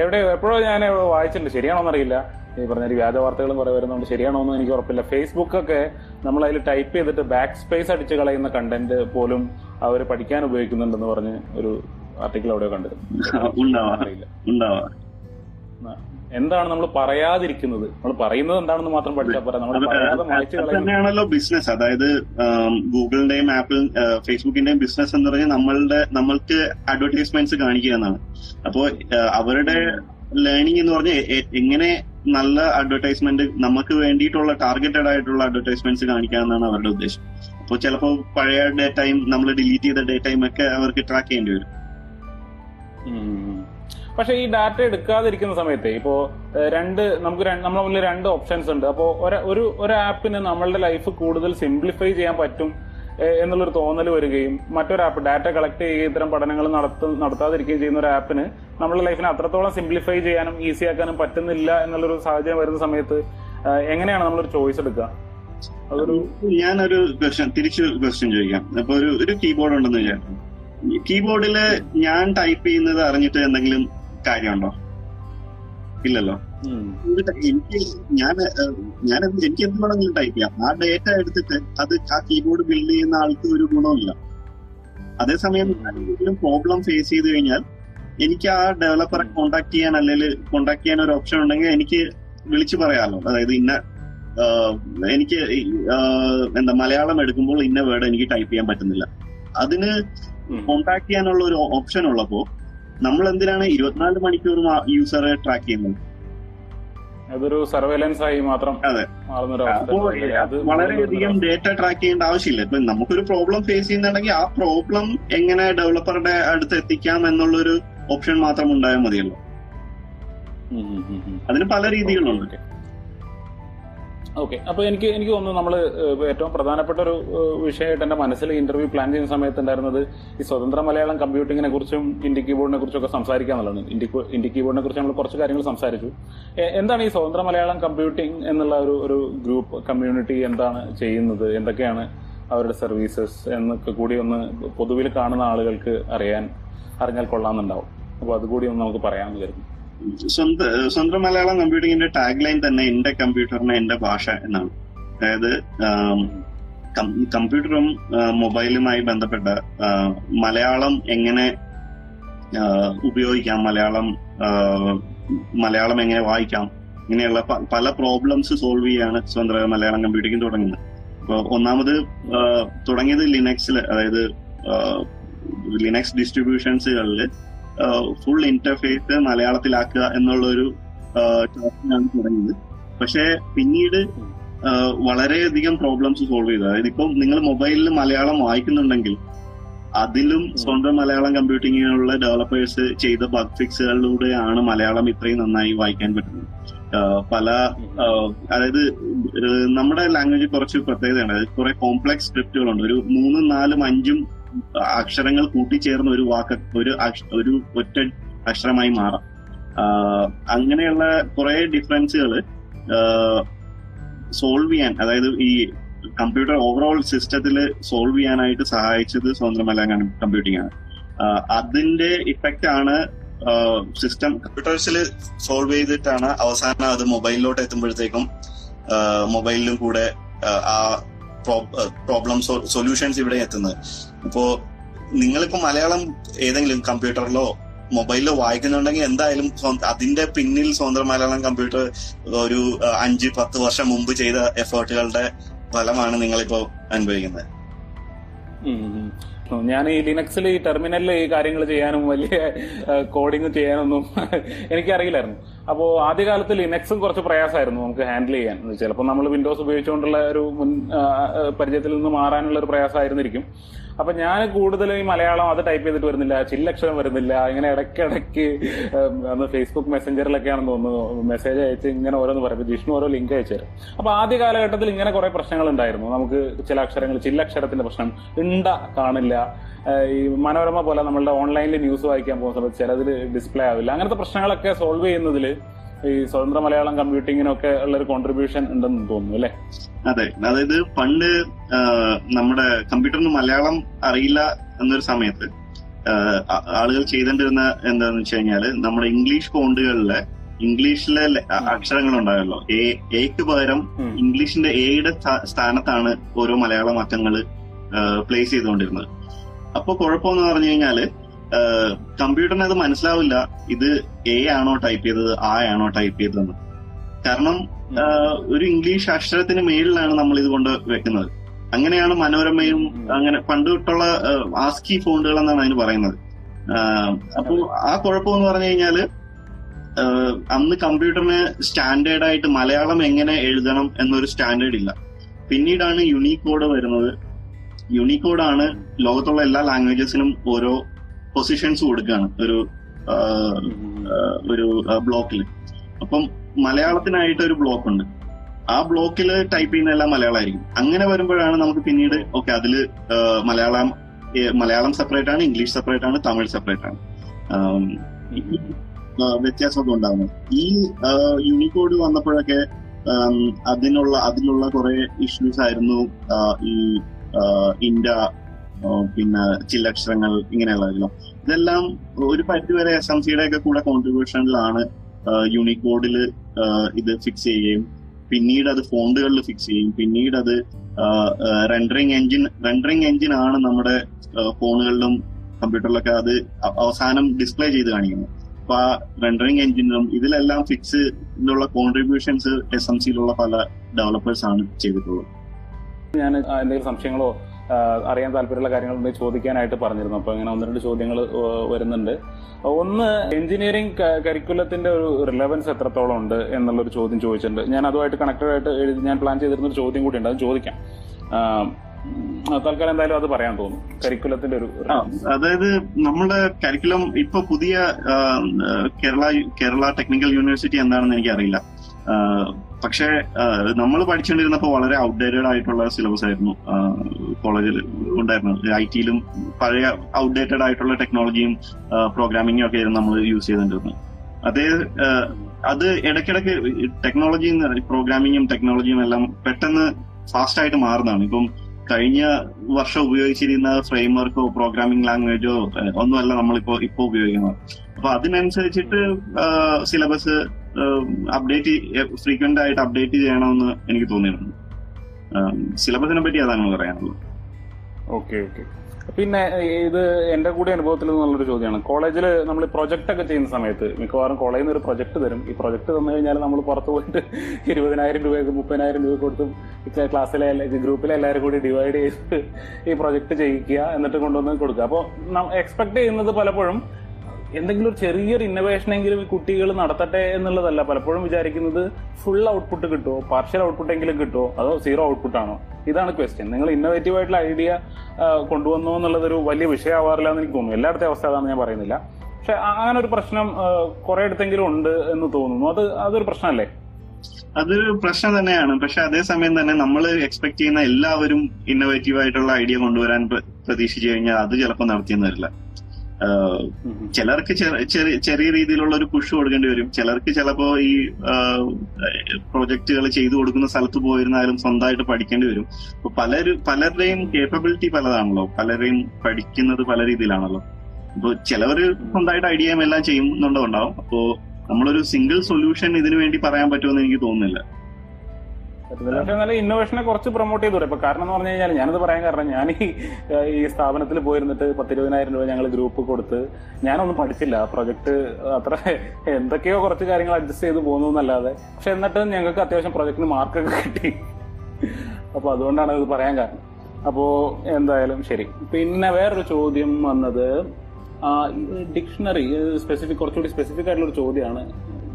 എവിടെ എപ്പോഴോ ഞാൻ വായിച്ചിട്ടുണ്ട്. ശരിയാണോന്ന് അറിയില്ല ഈ പറഞ്ഞ ഒരു വ്യാജ വാർത്തകളും കുറെ വരുന്നുണ്ട്. ശരിയാണോ എന്ന് എനിക്ക് ഉറപ്പില്ല. ഫേസ്ബുക്കൊക്കെ നമ്മൾ അതിൽ ടൈപ്പ് ചെയ്തിട്ട് ബാക്ക് സ്പേസ് അടിച്ച് കളയുന്ന കണ്ടന്റ് പോലും അവർ പഠിക്കാൻ ഉപയോഗിക്കുന്നുണ്ടെന്ന് പറഞ്ഞ് ഒരു ആർട്ടിക്കിൾ അവിടെ കണ്ടിരുന്നു. എന്താണ് നമ്മൾ പറയാതിരിക്കുന്നത്? നമ്മൾ പറയുന്നത് എന്താണെന്ന് മാത്രം പഠിച്ചാൽ പോരാ. നമ്മൾ അത് പറയാതെ മായ്ച്ചു തന്നെയാണല്ലോ ബിസിനസ് അതായത് ഗൂഗിളിന്റെയും ആപ്പിൾ ഫേസ്ബുക്കിന്റെയും ബിസിനസ് എന്ന് പറഞ്ഞാൽ നമ്മളുടെ നമ്മൾക്ക് അഡ്വർടൈസ്മെന്റ്സ് കാണിക്കുക എന്നാണ്. അപ്പോ അവരുടെ ലേണിംഗ് എന്ന് പറഞ്ഞാൽ എങ്ങനെ നല്ല അഡ്വർടൈസ്മെന്റ് നമുക്ക് വേണ്ടിയിട്ടുള്ള ടാർഗറ്റഡ് ആയിട്ടുള്ള അഡ്വർടൈസ്മെന്റ്സ് കാണിക്കുക എന്നാണ് അവരുടെ ഉദ്ദേശം. അപ്പോൾ ചിലപ്പോ പഴയ ഡേറ്റയും നമ്മൾ ഡിലീറ്റ് ചെയ്ത ഡേറ്റയും ഒക്കെ അവർക്ക് ട്രാക്ക് ചെയ്യേണ്ടി വരും. പക്ഷെ ഈ ഡാറ്റ എടുക്കാതിരിക്കുന്ന സമയത്ത് ഇപ്പോ രണ്ട് നമുക്ക് നമ്മളെ മുന്നിൽ രണ്ട് ഓപ്ഷൻസ് ഉണ്ട്. അപ്പോൾ ഒരു ഒരു ആപ്പിന് നമ്മളുടെ ലൈഫ് കൂടുതൽ സിംപ്ലിഫൈ ചെയ്യാൻ പറ്റും എന്നുള്ളൊരു തോന്നൽ വരികയും മറ്റൊരു ആപ്പ് ഡാറ്റ കളക്ട് ചെയ്യുകയും ഇത്തരം പഠനങ്ങൾ നടത്തു നടത്താതിരിക്കുകയും ചെയ്യുന്ന ഒരു ആപ്പിന് നമ്മുടെ ലൈഫിനെ അത്രത്തോളം സിംപ്ലിഫൈ ചെയ്യാനും ഈസി ആക്കാനും പറ്റുന്നില്ല എന്നുള്ളൊരു സാഹചര്യം വരുന്ന സമയത്ത് എങ്ങനെയാണ് നമ്മളൊരു ചോയ്സ് എടുക്കുക? അതൊരു ഞാനൊരു ക്വസ്റ്റ്യൻ തിരിച്ചു ക്വസ്റ്റ്യൻ ചോദിക്കാം. അപ്പൊ ഒരു ഒരു കീബോർഡ് ഉണ്ടെന്ന് വിചാരിക്കും കീബോർഡിൽ ഞാൻ ടൈപ്പ് ചെയ്യുന്നത് അറിഞ്ഞിട്ട് എന്തെങ്കിലും കാര്യമുണ്ടോ? ഇല്ലല്ലോ. എനിക്ക് ഞാൻ ഞാൻ എനിക്ക് എന്ത് വേണമെങ്കിലും ടൈപ്പ് ചെയ്യാം. ആ ഡേറ്റ എടുത്തിട്ട് അത് ആ കീബോർഡ് ബിൽഡ് ചെയ്യുന്ന ആൾക്ക് ഒരു ഗുണമില്ല അതേസമയം എന്തെങ്കിലും പ്രോബ്ലം ഫേസ് ചെയ്ത് കഴിഞ്ഞാൽ എനിക്ക് ആ ഡെവലപ്പറെ കോണ്ടാക്ട് ചെയ്യാൻ അല്ലെങ്കിൽ കോണ്ടാക്ട് ചെയ്യാൻ ഒരു ഓപ്ഷൻ ഉണ്ടെങ്കിൽ എനിക്ക് വിളിച്ചു പറയാമല്ലോ. അതായത് ഇന്ന എനിക്ക് എന്താ മലയാളം എടുക്കുമ്പോൾ ഇന്ന വേർഡ് എനിക്ക് ടൈപ്പ് ചെയ്യാൻ പറ്റുന്നില്ല. അതിന്. കോണ്ടാക്ട് ചെയ്യാനുള്ള ഒരു ഓപ്ഷൻ ഉള്ളപ്പോ നമ്മൾ എന്തിനാണ് ഇരുപത്തിനാല് മണിക്കൂറും യൂസറെ ട്രാക്ക് ചെയ്യുന്നത്? അതൊരു സർവേലൻസ് ആയി മാത്രം വളരെയധികം ഡേറ്റ ട്രാക്ക് ചെയ്യേണ്ട ആവശ്യമില്ല. ഇപ്പൊ നമുക്കൊരു പ്രോബ്ലം ഫേസ് ചെയ്യുന്നുണ്ടെങ്കിൽ ആ പ്രോബ്ലം എങ്ങനെ ഡെവലപ്പറുടെ അടുത്ത് എത്തിക്കാം എന്നുള്ളൊരു ഓപ്ഷൻ മാത്രം ഉണ്ടായാൽ മതിയല്ലോ. അതിന് പല രീതികളുണ്ട്. ഓക്കെ. അപ്പൊ എനിക്ക് എനിക്ക് തോന്നുന്നു നമ്മൾ ഏറ്റവും പ്രധാനപ്പെട്ട ഒരു വിഷയമായിട്ട് എന്റെ മനസ്സിൽ ഇന്റർവ്യൂ പ്ലാൻ ചെയ്യുന്ന സമയത്ത് ഉണ്ടായിരുന്നത് ഈ സ്വതന്ത്ര മലയാളം കമ്പ്യൂട്ടിങ്ങിനെ കുറിച്ചും ഇന്ത്യ കീബോർഡിനെ കുറിച്ചും ഒക്കെ സംസാരിക്കാന്നുള്ളതാണ്. ഇന്ത്യ ഇന്ത്യ കീബോർഡിനെ കുറിച്ച് നമ്മൾ കുറച്ച് കാര്യങ്ങൾ സംസാരിച്ചു. എന്താണ് ഈ സ്വതന്ത്ര മലയാളം കമ്പ്യൂട്ടിംഗ് എന്നുള്ള ഒരു ഒരു ഗ്രൂപ്പ് കമ്മ്യൂണിറ്റി എന്താണ് ചെയ്യുന്നത്? എന്തൊക്കെയാണ് അവരുടെ സർവീസസ് എന്നൊക്കെ കൂടി ഒന്ന് പൊതുവിൽ കാണുന്ന ആളുകൾക്ക് അറിയാൻ അറിഞ്ഞാൽ കൊള്ളാമെന്നുണ്ടാവും. അപ്പോൾ അതുകൂടി ഒന്ന് നമുക്ക് പറയാമെന്ന് സ്വന്തം സ്വന്തം മലയാളം കമ്പ്യൂട്ടിങ്ങിന്റെ ടാഗ് ലൈൻ തന്നെ എന്റെ കമ്പ്യൂട്ടറിന് എന്റെ ഭാഷ എന്നാണ്. അതായത് കമ്പ്യൂട്ടറും മൊബൈലുമായി ബന്ധപ്പെട്ട മലയാളം എങ്ങനെ ഉപയോഗിക്കാം മലയാളം മലയാളം എങ്ങനെ വായിക്കാം ഇങ്ങനെയുള്ള പല പ്രോബ്ലംസ് സോൾവ് ചെയ്യാണ് സ്വന്തം മലയാളം കമ്പ്യൂട്ടിംഗ് തുടങ്ങുന്നത്. അപ്പോൾ ഒന്നാമത് തുടങ്ങിയത് ലിനക്സിൽ അതായത് ലിനക്സ് ഡിസ്ട്രിബ്യൂഷൻസുകളിൽ ഫുൾ ഇന്റർഫേസ് മലയാളത്തിലാക്കുക എന്നുള്ള ഒരു ടാസ്കിലാണ് തുടങ്ങിയത്. പക്ഷെ പിന്നീട് വളരെയധികം പ്രോബ്ലംസ് സോൾവ് ചെയ്തു. അതായത് ഇപ്പം നിങ്ങൾ മൊബൈലിൽ മലയാളം വായിക്കുന്നുണ്ടെങ്കിൽ അതിലും സ്വന്തം മലയാളം കമ്പ്യൂട്ടിങ്ങിനുള്ള ഡെവലപ്പേഴ്സ് ചെയ്ത ബഗ് ഫിക്സുകളിലൂടെയാണ് മലയാളം ഇത്രയും നന്നായി വായിക്കാൻ പറ്റുന്നത്. പല അതായത് നമ്മുടെ ലാംഗ്വേജ് കുറച്ച് പ്രത്യേകതയാണ് അതായത് കുറെ കോംപ്ലക്സ് സ്ക്രിപ്റ്റുകളുണ്ട് ഒരു മൂന്നും നാലും അഞ്ചും അക്ഷരങ്ങൾ കൂട്ടിച്ചേർന്ന ഒരു വാക്ക് ഒരു ഒരു ഒറ്റ അക്ഷരമായി മാറാം. അങ്ങനെയുള്ള കുറെ ഡിഫറൻസുകൾ സോൾവ് ചെയ്യാൻ അതായത് ഈ കമ്പ്യൂട്ടർ ഓവറോൾ സിസ്റ്റത്തിൽ സോൾവ് ചെയ്യാനായിട്ട് സഹായിച്ചത് സ്വതന്ത്രമല്ല കമ്പ്യൂട്ടിംഗ് ആണ്. അതിന്റെ ഇഫക്റ്റ് ആണ് സിസ്റ്റം കമ്പ്യൂട്ടേഴ്സിൽ സോൾവ് ചെയ്തിട്ടാണ് അവസാനം അത് മൊബൈലിലോട്ട് എത്തുമ്പോഴത്തേക്കും മൊബൈലിലും കൂടെ ആ പ്രോബ്ലം സൊല്യൂഷൻസ് ഇവിടെ എത്തുന്നത്. ഇപ്പോ നിങ്ങളിപ്പോ മലയാളം ഏതെങ്കിലും കമ്പ്യൂട്ടറിലോ മൊബൈലിലോ വായിക്കുന്നുണ്ടെങ്കിൽ എന്തായാലും അതിന്റെ പിന്നിൽ സ്വതന്ത്ര മലയാളം കമ്പ്യൂട്ടർ ഒരു അഞ്ച് പത്ത് വർഷം മുമ്പ് ചെയ്ത എഫേർട്ടുകളുടെ ഫലമാണ് നിങ്ങളിപ്പോ അനുഭവിക്കുന്നത്. ഞാൻ ഈ ലിനക്സിൽ ഈ ടെർമിനലിൽ ഈ കാര്യങ്ങൾ ചെയ്യാനും വലിയ കോഡിങ് ചെയ്യാനൊന്നും എനിക്കറിയില്ലായിരുന്നു. അപ്പോൾ ആദ്യകാലത്ത് ലിനക്സും കുറച്ച് പ്രയാസമായിരുന്നു നമുക്ക് ഹാൻഡിൽ ചെയ്യാൻ. ചിലപ്പോൾ നമ്മൾ വിൻഡോസ് ഉപയോഗിച്ചുകൊണ്ടുള്ള ഒരു മുൻ പരിചയത്തിൽ നിന്ന് മാറാനുള്ള ഒരു പ്രയാസമായിരുന്നിരിക്കും. അപ്പൊ ഞാൻ കൂടുതലും ഈ മലയാളം അത് ടൈപ്പ് ചെയ്തിട്ട് വരുന്നില്ല ചില്ലക്ഷരം വരുന്നില്ല ഇങ്ങനെ ഇടയ്ക്കിടയ്ക്ക് അന്ന് ഫേസ്ബുക്ക് മെസ്സഞ്ചറിലൊക്കെയാണെന്ന് തോന്നുന്നു മെസ്സേജ് അയച്ച് ഇങ്ങനെ ഓരോന്ന് പറയും. ജിഷ്ണു ഓരോ ലിങ്ക് അയച്ചു തരും. അപ്പൊ ആദ്യ കാലഘട്ടത്തിൽ ഇങ്ങനെ കുറെ പ്രശ്നങ്ങൾ ഉണ്ടായിരുന്നു നമുക്ക് ചില അക്ഷരങ്ങൾ ചില്ലക്ഷരത്തിന്റെ പ്രശ്നം ഇണ്ട കാണില്ല. ഈ മനോരമ പോലെ നമ്മളുടെ ഓൺലൈനിൽ ന്യൂസ് വായിക്കാൻ പോകുന്ന സമയത്ത് ചിലതിൽ ഡിസ്പ്ലേ ആവില്ല. അങ്ങനത്തെ പ്രശ്നങ്ങളൊക്കെ സോൾവ് ചെയ്യുന്നതിൽ ഈ സ്വതന്ത്ര മലയാളം കമ്പ്യൂട്ടിങ്ങിനൊക്കെ ഉള്ള ഒരു കോൺട്രിബ്യൂഷൻ ഉണ്ടെന്ന് തോന്നുന്നു അല്ലെ? അതെ. അതായത് പണ്ട് നമ്മുടെ കമ്പ്യൂട്ടറിന് മലയാളം അറിയില്ല എന്നൊരു സമയത്ത് ആളുകൾ ചെയ്തോണ്ടിരുന്ന എന്താന്ന് വെച്ച് കഴിഞ്ഞാൽ നമ്മുടെ ഇംഗ്ലീഷ് ഫോണ്ടുകളിലെ ഇംഗ്ലീഷിലെ അക്ഷരങ്ങൾ ഉണ്ടായല്ലോ എ എക്ക് പകരം ഇംഗ്ലീഷിന്റെ എയുടെ സ്ഥാ- സ്ഥാനത്താണ് ഓരോ മലയാളം അക്കങ്ങൾ പ്ലേസ് ചെയ്തുകൊണ്ടിരുന്നത് അപ്പൊ കുഴപ്പമെന്ന് പറഞ്ഞു കഴിഞ്ഞാൽ കമ്പ്യൂട്ടറിന് അത് മനസ്സിലാവില്ല. ഇത് എ ആണോ ടൈപ്പ് ചെയ്തത് ആ ആണോ ടൈപ്പ് ചെയ്തതെന്ന്. കാരണം ഒരു ഇംഗ്ലീഷ് അക്ഷരത്തിന് മേളിലാണ് നമ്മൾ ഇത് കൊണ്ട് വെക്കുന്നത്. അങ്ങനെയാണ് മനോരമയും അങ്ങനെ പണ്ട് തൊട്ടുള്ള ആസ്കി ഫോണ്ടുകൾ എന്നാണ് അതിന് പറയുന്നത്. അപ്പോൾ അപ്പൊ ആ കുഴപ്പമെന്ന് പറഞ്ഞു കഴിഞ്ഞാൽ അന്ന് കമ്പ്യൂട്ടറിന് സ്റ്റാൻഡേർഡ് ആയിട്ട് മലയാളം എങ്ങനെ എഴുതണം എന്നൊരു സ്റ്റാൻഡേർഡ് ഇല്ല. പിന്നീടാണ് യൂണിക്കോഡ് വരുന്നത്. യുണീക്കോഡാണ് ലോകത്തുള്ള എല്ലാ ലാംഗ്വേജസിനും ഓരോ പൊസിഷൻസ് കൊടുക്കുകയാണ് ഒരു ഒരു ബ്ലോക്കിൽ അപ്പം മലയാളത്തിനായിട്ട് ഒരു ബ്ലോക്ക് ഉണ്ട്. ആ ബ്ലോക്കിൽ ടൈപ്പ് ചെയ്യുന്ന എല്ലാം മലയാളമായിരിക്കും അങ്ങനെ വരുമ്പോഴാണ് നമുക്ക് പിന്നീട് ഓക്കെ അതിൽ മലയാളം മലയാളം സെപ്പറേറ്റ് ആണ് ഇംഗ്ലീഷ് സെപ്പറേറ്റ് ആണ് തമിഴ് സെപ്പറേറ്റ് ആണ്. വ്യത്യാസമൊക്കെ ഉണ്ടാകുന്നത് ഈ യൂണിക്കോഡ് വന്നപ്പോഴൊക്കെ അതിനുള്ള അതിനുള്ള കുറെ ഇഷ്യൂസ് ആയിരുന്നു ഈ ഇന്ത്യ പിന്നെ ചില്ലക്ഷരങ്ങൾ ഇങ്ങനെയുള്ളതെല്ലാം. ഇതെല്ലാം ഒരു പരിധിവരെ എസ് എം സിയുടെ ഒക്കെ കൂടെ കോൺട്രിബ്യൂഷനിലാണ് യൂണിക്കോഡിൽ ഇത് ഫിക്സ് ചെയ്യുകയും പിന്നീട് അത് ഫോണ്ടുകളിൽ ഫിക്സ് ചെയ്യും പിന്നീട് അത് റെൻഡറിങ് എഞ്ചിൻ റെൻഡറിങ് എഞ്ചിൻ ആണ് നമ്മുടെ ഫോണുകളിലും കമ്പ്യൂട്ടറിലൊക്കെ അത് അവസാനം ഡിസ്പ്ലേ ചെയ്ത് കാണിക്കുന്നത്. അപ്പൊ ആ റെൻഡറിങ് എഞ്ചിനും ഇതിലെല്ലാം ഫിക്സ് ഇതിലുള്ള കോൺട്രിബ്യൂഷൻസ് എസ് എം സിയിലുള്ള പല ഡെവലപ്പേഴ്സ് ആണ് ചെയ്തിട്ടുള്ളത്. ഞാൻ എന്തെങ്കിലും സംശയങ്ങളോ അറിയാൻ താല്പര്യമുള്ള കാര്യങ്ങളുണ്ടെങ്കിൽ ചോദിക്കാനായിട്ട് പറഞ്ഞിരുന്നു. അപ്പൊ ഇങ്ങനെ ഒന്ന് രണ്ട് ചോദ്യങ്ങൾ വരുന്നുണ്ട്. ഒന്ന് എഞ്ചിനീയറിംഗ് കരിക്കുലത്തിന്റെ ഒരു റിലവൻസ് എത്രത്തോളം ഉണ്ട് എന്നുള്ളൊരു ചോദ്യം ചോദിച്ചിട്ടുണ്ട്. ഞാൻ അതുമായിട്ട് കണക്റ്റഡ് ആയിട്ട് എഴുതി ഞാൻ പ്ലാൻ ചെയ്തിരുന്ന ഒരു ചോദ്യം കൂടി ഉണ്ട് അത് ചോദിക്കാം. തൽക്കാലം എന്തായാലും അത് പറയാൻ തോന്നും. കരിക്കുലത്തിന്റെ ഒരു അതായത് നമ്മുടെ കരിക്കുലം ഇപ്പൊ പുതിയ കേരള കേരള ടെക്നിക്കൽ യൂണിവേഴ്സിറ്റി എന്താണെന്ന് എനിക്കറിയില്ല. പക്ഷേ നമ്മൾ പഠിച്ചുകൊണ്ടിരുന്നപ്പോൾ വളരെ ഔട്ട്ഡേറ്റഡ് ആയിട്ടുള്ള സിലബസ് ആയിരുന്നു കോളേജിൽ ഉണ്ടായിരുന്നത്. ഐ ടിയിലും പഴയ ഔട്ട്ഡേറ്റഡ് ആയിട്ടുള്ള ടെക്നോളജിയും പ്രോഗ്രാമിങ്ങും ഒക്കെ ആയിരുന്നു നമ്മൾ യൂസ് ചെയ്തുകൊണ്ടിരുന്നത് അതേ അത് ഇടയ്ക്കിടയ്ക്ക് ടെക്നോളജിയും പ്രോഗ്രാമിങ്ങും ടെക്നോളജിയും എല്ലാം പെട്ടെന്ന് ഫാസ്റ്റ് ആയിട്ട് മാറുന്നതാണ്. ഇപ്പം കഴിഞ്ഞ വർഷം ഉപയോഗിച്ചിരുന്ന ഫ്രെയിം വർക്കോ പ്രോഗ്രാമിംഗ് ലാംഗ്വേജോ ഒന്നുമല്ല നമ്മളിപ്പോ ഇപ്പോ ഉപയോഗിക്കുന്നത്. അപ്പൊ അതിനനുസരിച്ചിട്ട് സിലബസ് അപ്ഡേറ്റ് ഫ്രീക്വന്റ് ആയിട്ട് അപ്ഡേറ്റ് ചെയ്യണമെന്ന് എനിക്ക് തോന്നിയിരുന്നു സിലബസിനെ പറ്റി അതാണ് പറയാനുള്ളത്. ഓക്കെ ഓക്കെ പിന്നെ ഇത് എന്റെ കൂടെ അനുഭവത്തിൽ നിന്നുള്ളൊരു ചോദ്യമാണ്. കോളേജിൽ നമ്മൾ പ്രൊജക്ട് ഒക്കെ ചെയ്യുന്ന സമയത്ത് മിക്കവാറും കോളേജിൽ നിന്ന് ഒരു പ്രൊജക്ട് തരും. ഈ പ്രൊജക്ട് തന്നു കഴിഞ്ഞാൽ നമ്മൾ പുറത്ത് പോയിട്ട് ഇരുപതിനായിരം രൂപയൊക്കെ മുപ്പതിനായിരം രൂപ കൊടുത്തും ക്ലാസ്സിലെ ഗ്രൂപ്പിലെ എല്ലാവരും കൂടി ഡിവൈഡ് ചെയ്ത് ഈ പ്രൊജക്ട് ചെയ്യിക്കുക എന്നിട്ട് കൊണ്ടുവന്ന് കൊടുക്കുക. അപ്പോൾ എക്സ്പെക്ട് ചെയ്യുന്നത് പലപ്പോഴും എന്തെങ്കിലും ഒരു ചെറിയൊരു ഇന്നോവേഷൻ എങ്കിലും ഈ കുട്ടികൾ നടത്തട്ടെ എന്നുള്ളതല്ല. പലപ്പോഴും വിചാരിക്കുന്നത് ഫുൾ ഔട്ട്പുട്ട് കിട്ടുമോ പാർഷ്യൽ ഔട്ട്പുട്ട് എങ്കിലും കിട്ടുമോ അതോ സീറോ ഔട്ട്പുട്ട് ആണോ? ഇതാണ് ക്വസ്റ്റ്യൻ നിങ്ങൾ ഇന്നോവേറ്റീവ് ആയിട്ടുള്ള ഐഡിയ കൊണ്ടുവന്നു എന്നുള്ളതൊരു വലിയ വിഷയമാവാറില്ല എന്ന് എനിക്ക് തോന്നുന്നു. എല്ലായിടത്തെ അവസ്ഥ അതാണ് ഞാൻ പറയുന്നില്ല. പക്ഷെ അങ്ങനെ ഒരു പ്രശ്നം കുറെ അടുത്തെങ്കിലും ഉണ്ട് എന്ന് തോന്നുന്നു. അത് അതൊരു പ്രശ്നമല്ലേ? അതൊരു പ്രശ്നം തന്നെയാണ്. പക്ഷെ അതേസമയം തന്നെ നമ്മൾ എക്സ്പെക്ട് ചെയ്യുന്ന എല്ലാവരും ഇന്നോവേറ്റീവ് ആയിട്ടുള്ള ഐഡിയ കൊണ്ടുവരാൻ പ്രതീക്ഷിച്ചു കഴിഞ്ഞാൽ അത് ചിലപ്പോൾ നടത്തിയെന്ന് വരില്ല. ചിലർക്ക് ചെറിയ രീതിയിലുള്ള ഒരു പുഷ് കൊടുക്കേണ്ടി വരും. ചിലർക്ക് ചിലപ്പോ ഈ പ്രോജക്റ്റുകൾ ചെയ്തു കൊടുക്കുന്ന സ്ഥലത്ത് പോയിരുന്നാലും സ്വന്തമായിട്ട് പഠിക്കേണ്ടി വരും. അപ്പൊ പലരും പലരുടെയും കേപ്പബിലിറ്റി പലതാണല്ലോ. പലരെയും പഠിക്കുന്നത് പല രീതിയിലാണല്ലോ. അപ്പൊ ചിലവര് സ്വന്തമായിട്ട് ഐഡിയ എല്ലാം ചെയ്യുന്നുണ്ടാവും അപ്പോ നമ്മളൊരു സിംഗിൾ സൊല്യൂഷൻ ഇതിനു വേണ്ടി പറയാൻ പറ്റുമെന്ന് എനിക്ക് തോന്നുന്നില്ല. നല്ല ഇന്നോവേഷനെ കുറച്ച് പ്രൊമോട്ട് ചെയ്തു ഇപ്പൊ കാരണം എന്ന് പറഞ്ഞു കഴിഞ്ഞാൽ ഞാനത് പറയാൻ കാരണം ഞാൻ ഈ സ്ഥാപനത്തിൽ പോയിരുന്നിട്ട് പത്തിരുപതിനായിരം രൂപ ഞങ്ങൾ ഗ്രൂപ്പ് കൊടുത്ത് ഞാനൊന്നും പഠിച്ചില്ല. പ്രൊജക്ട് അത്ര എന്തൊക്കെയോ കുറച്ച് കാര്യങ്ങൾ അഡ്ജസ്റ്റ് ചെയ്ത് പോകുന്നു എന്നല്ലാതെ. പക്ഷെ എന്നിട്ട് ഞങ്ങൾക്ക് അത്യാവശ്യം പ്രൊജക്ടിന് മാർക്കൊക്കെ കിട്ടി. അപ്പൊ അതുകൊണ്ടാണ് ഇത് പറയാൻ കാരണം. അപ്പോ എന്തായാലും ശരി. പിന്നെ വേറൊരു ചോദ്യം വന്നത് ഡിക്ഷണറി സ്പെസിഫിക് കുറച്ചുകൂടി സ്പെസിഫിക് ആയിട്ടുള്ള ഒരു ചോദ്യമാണ്.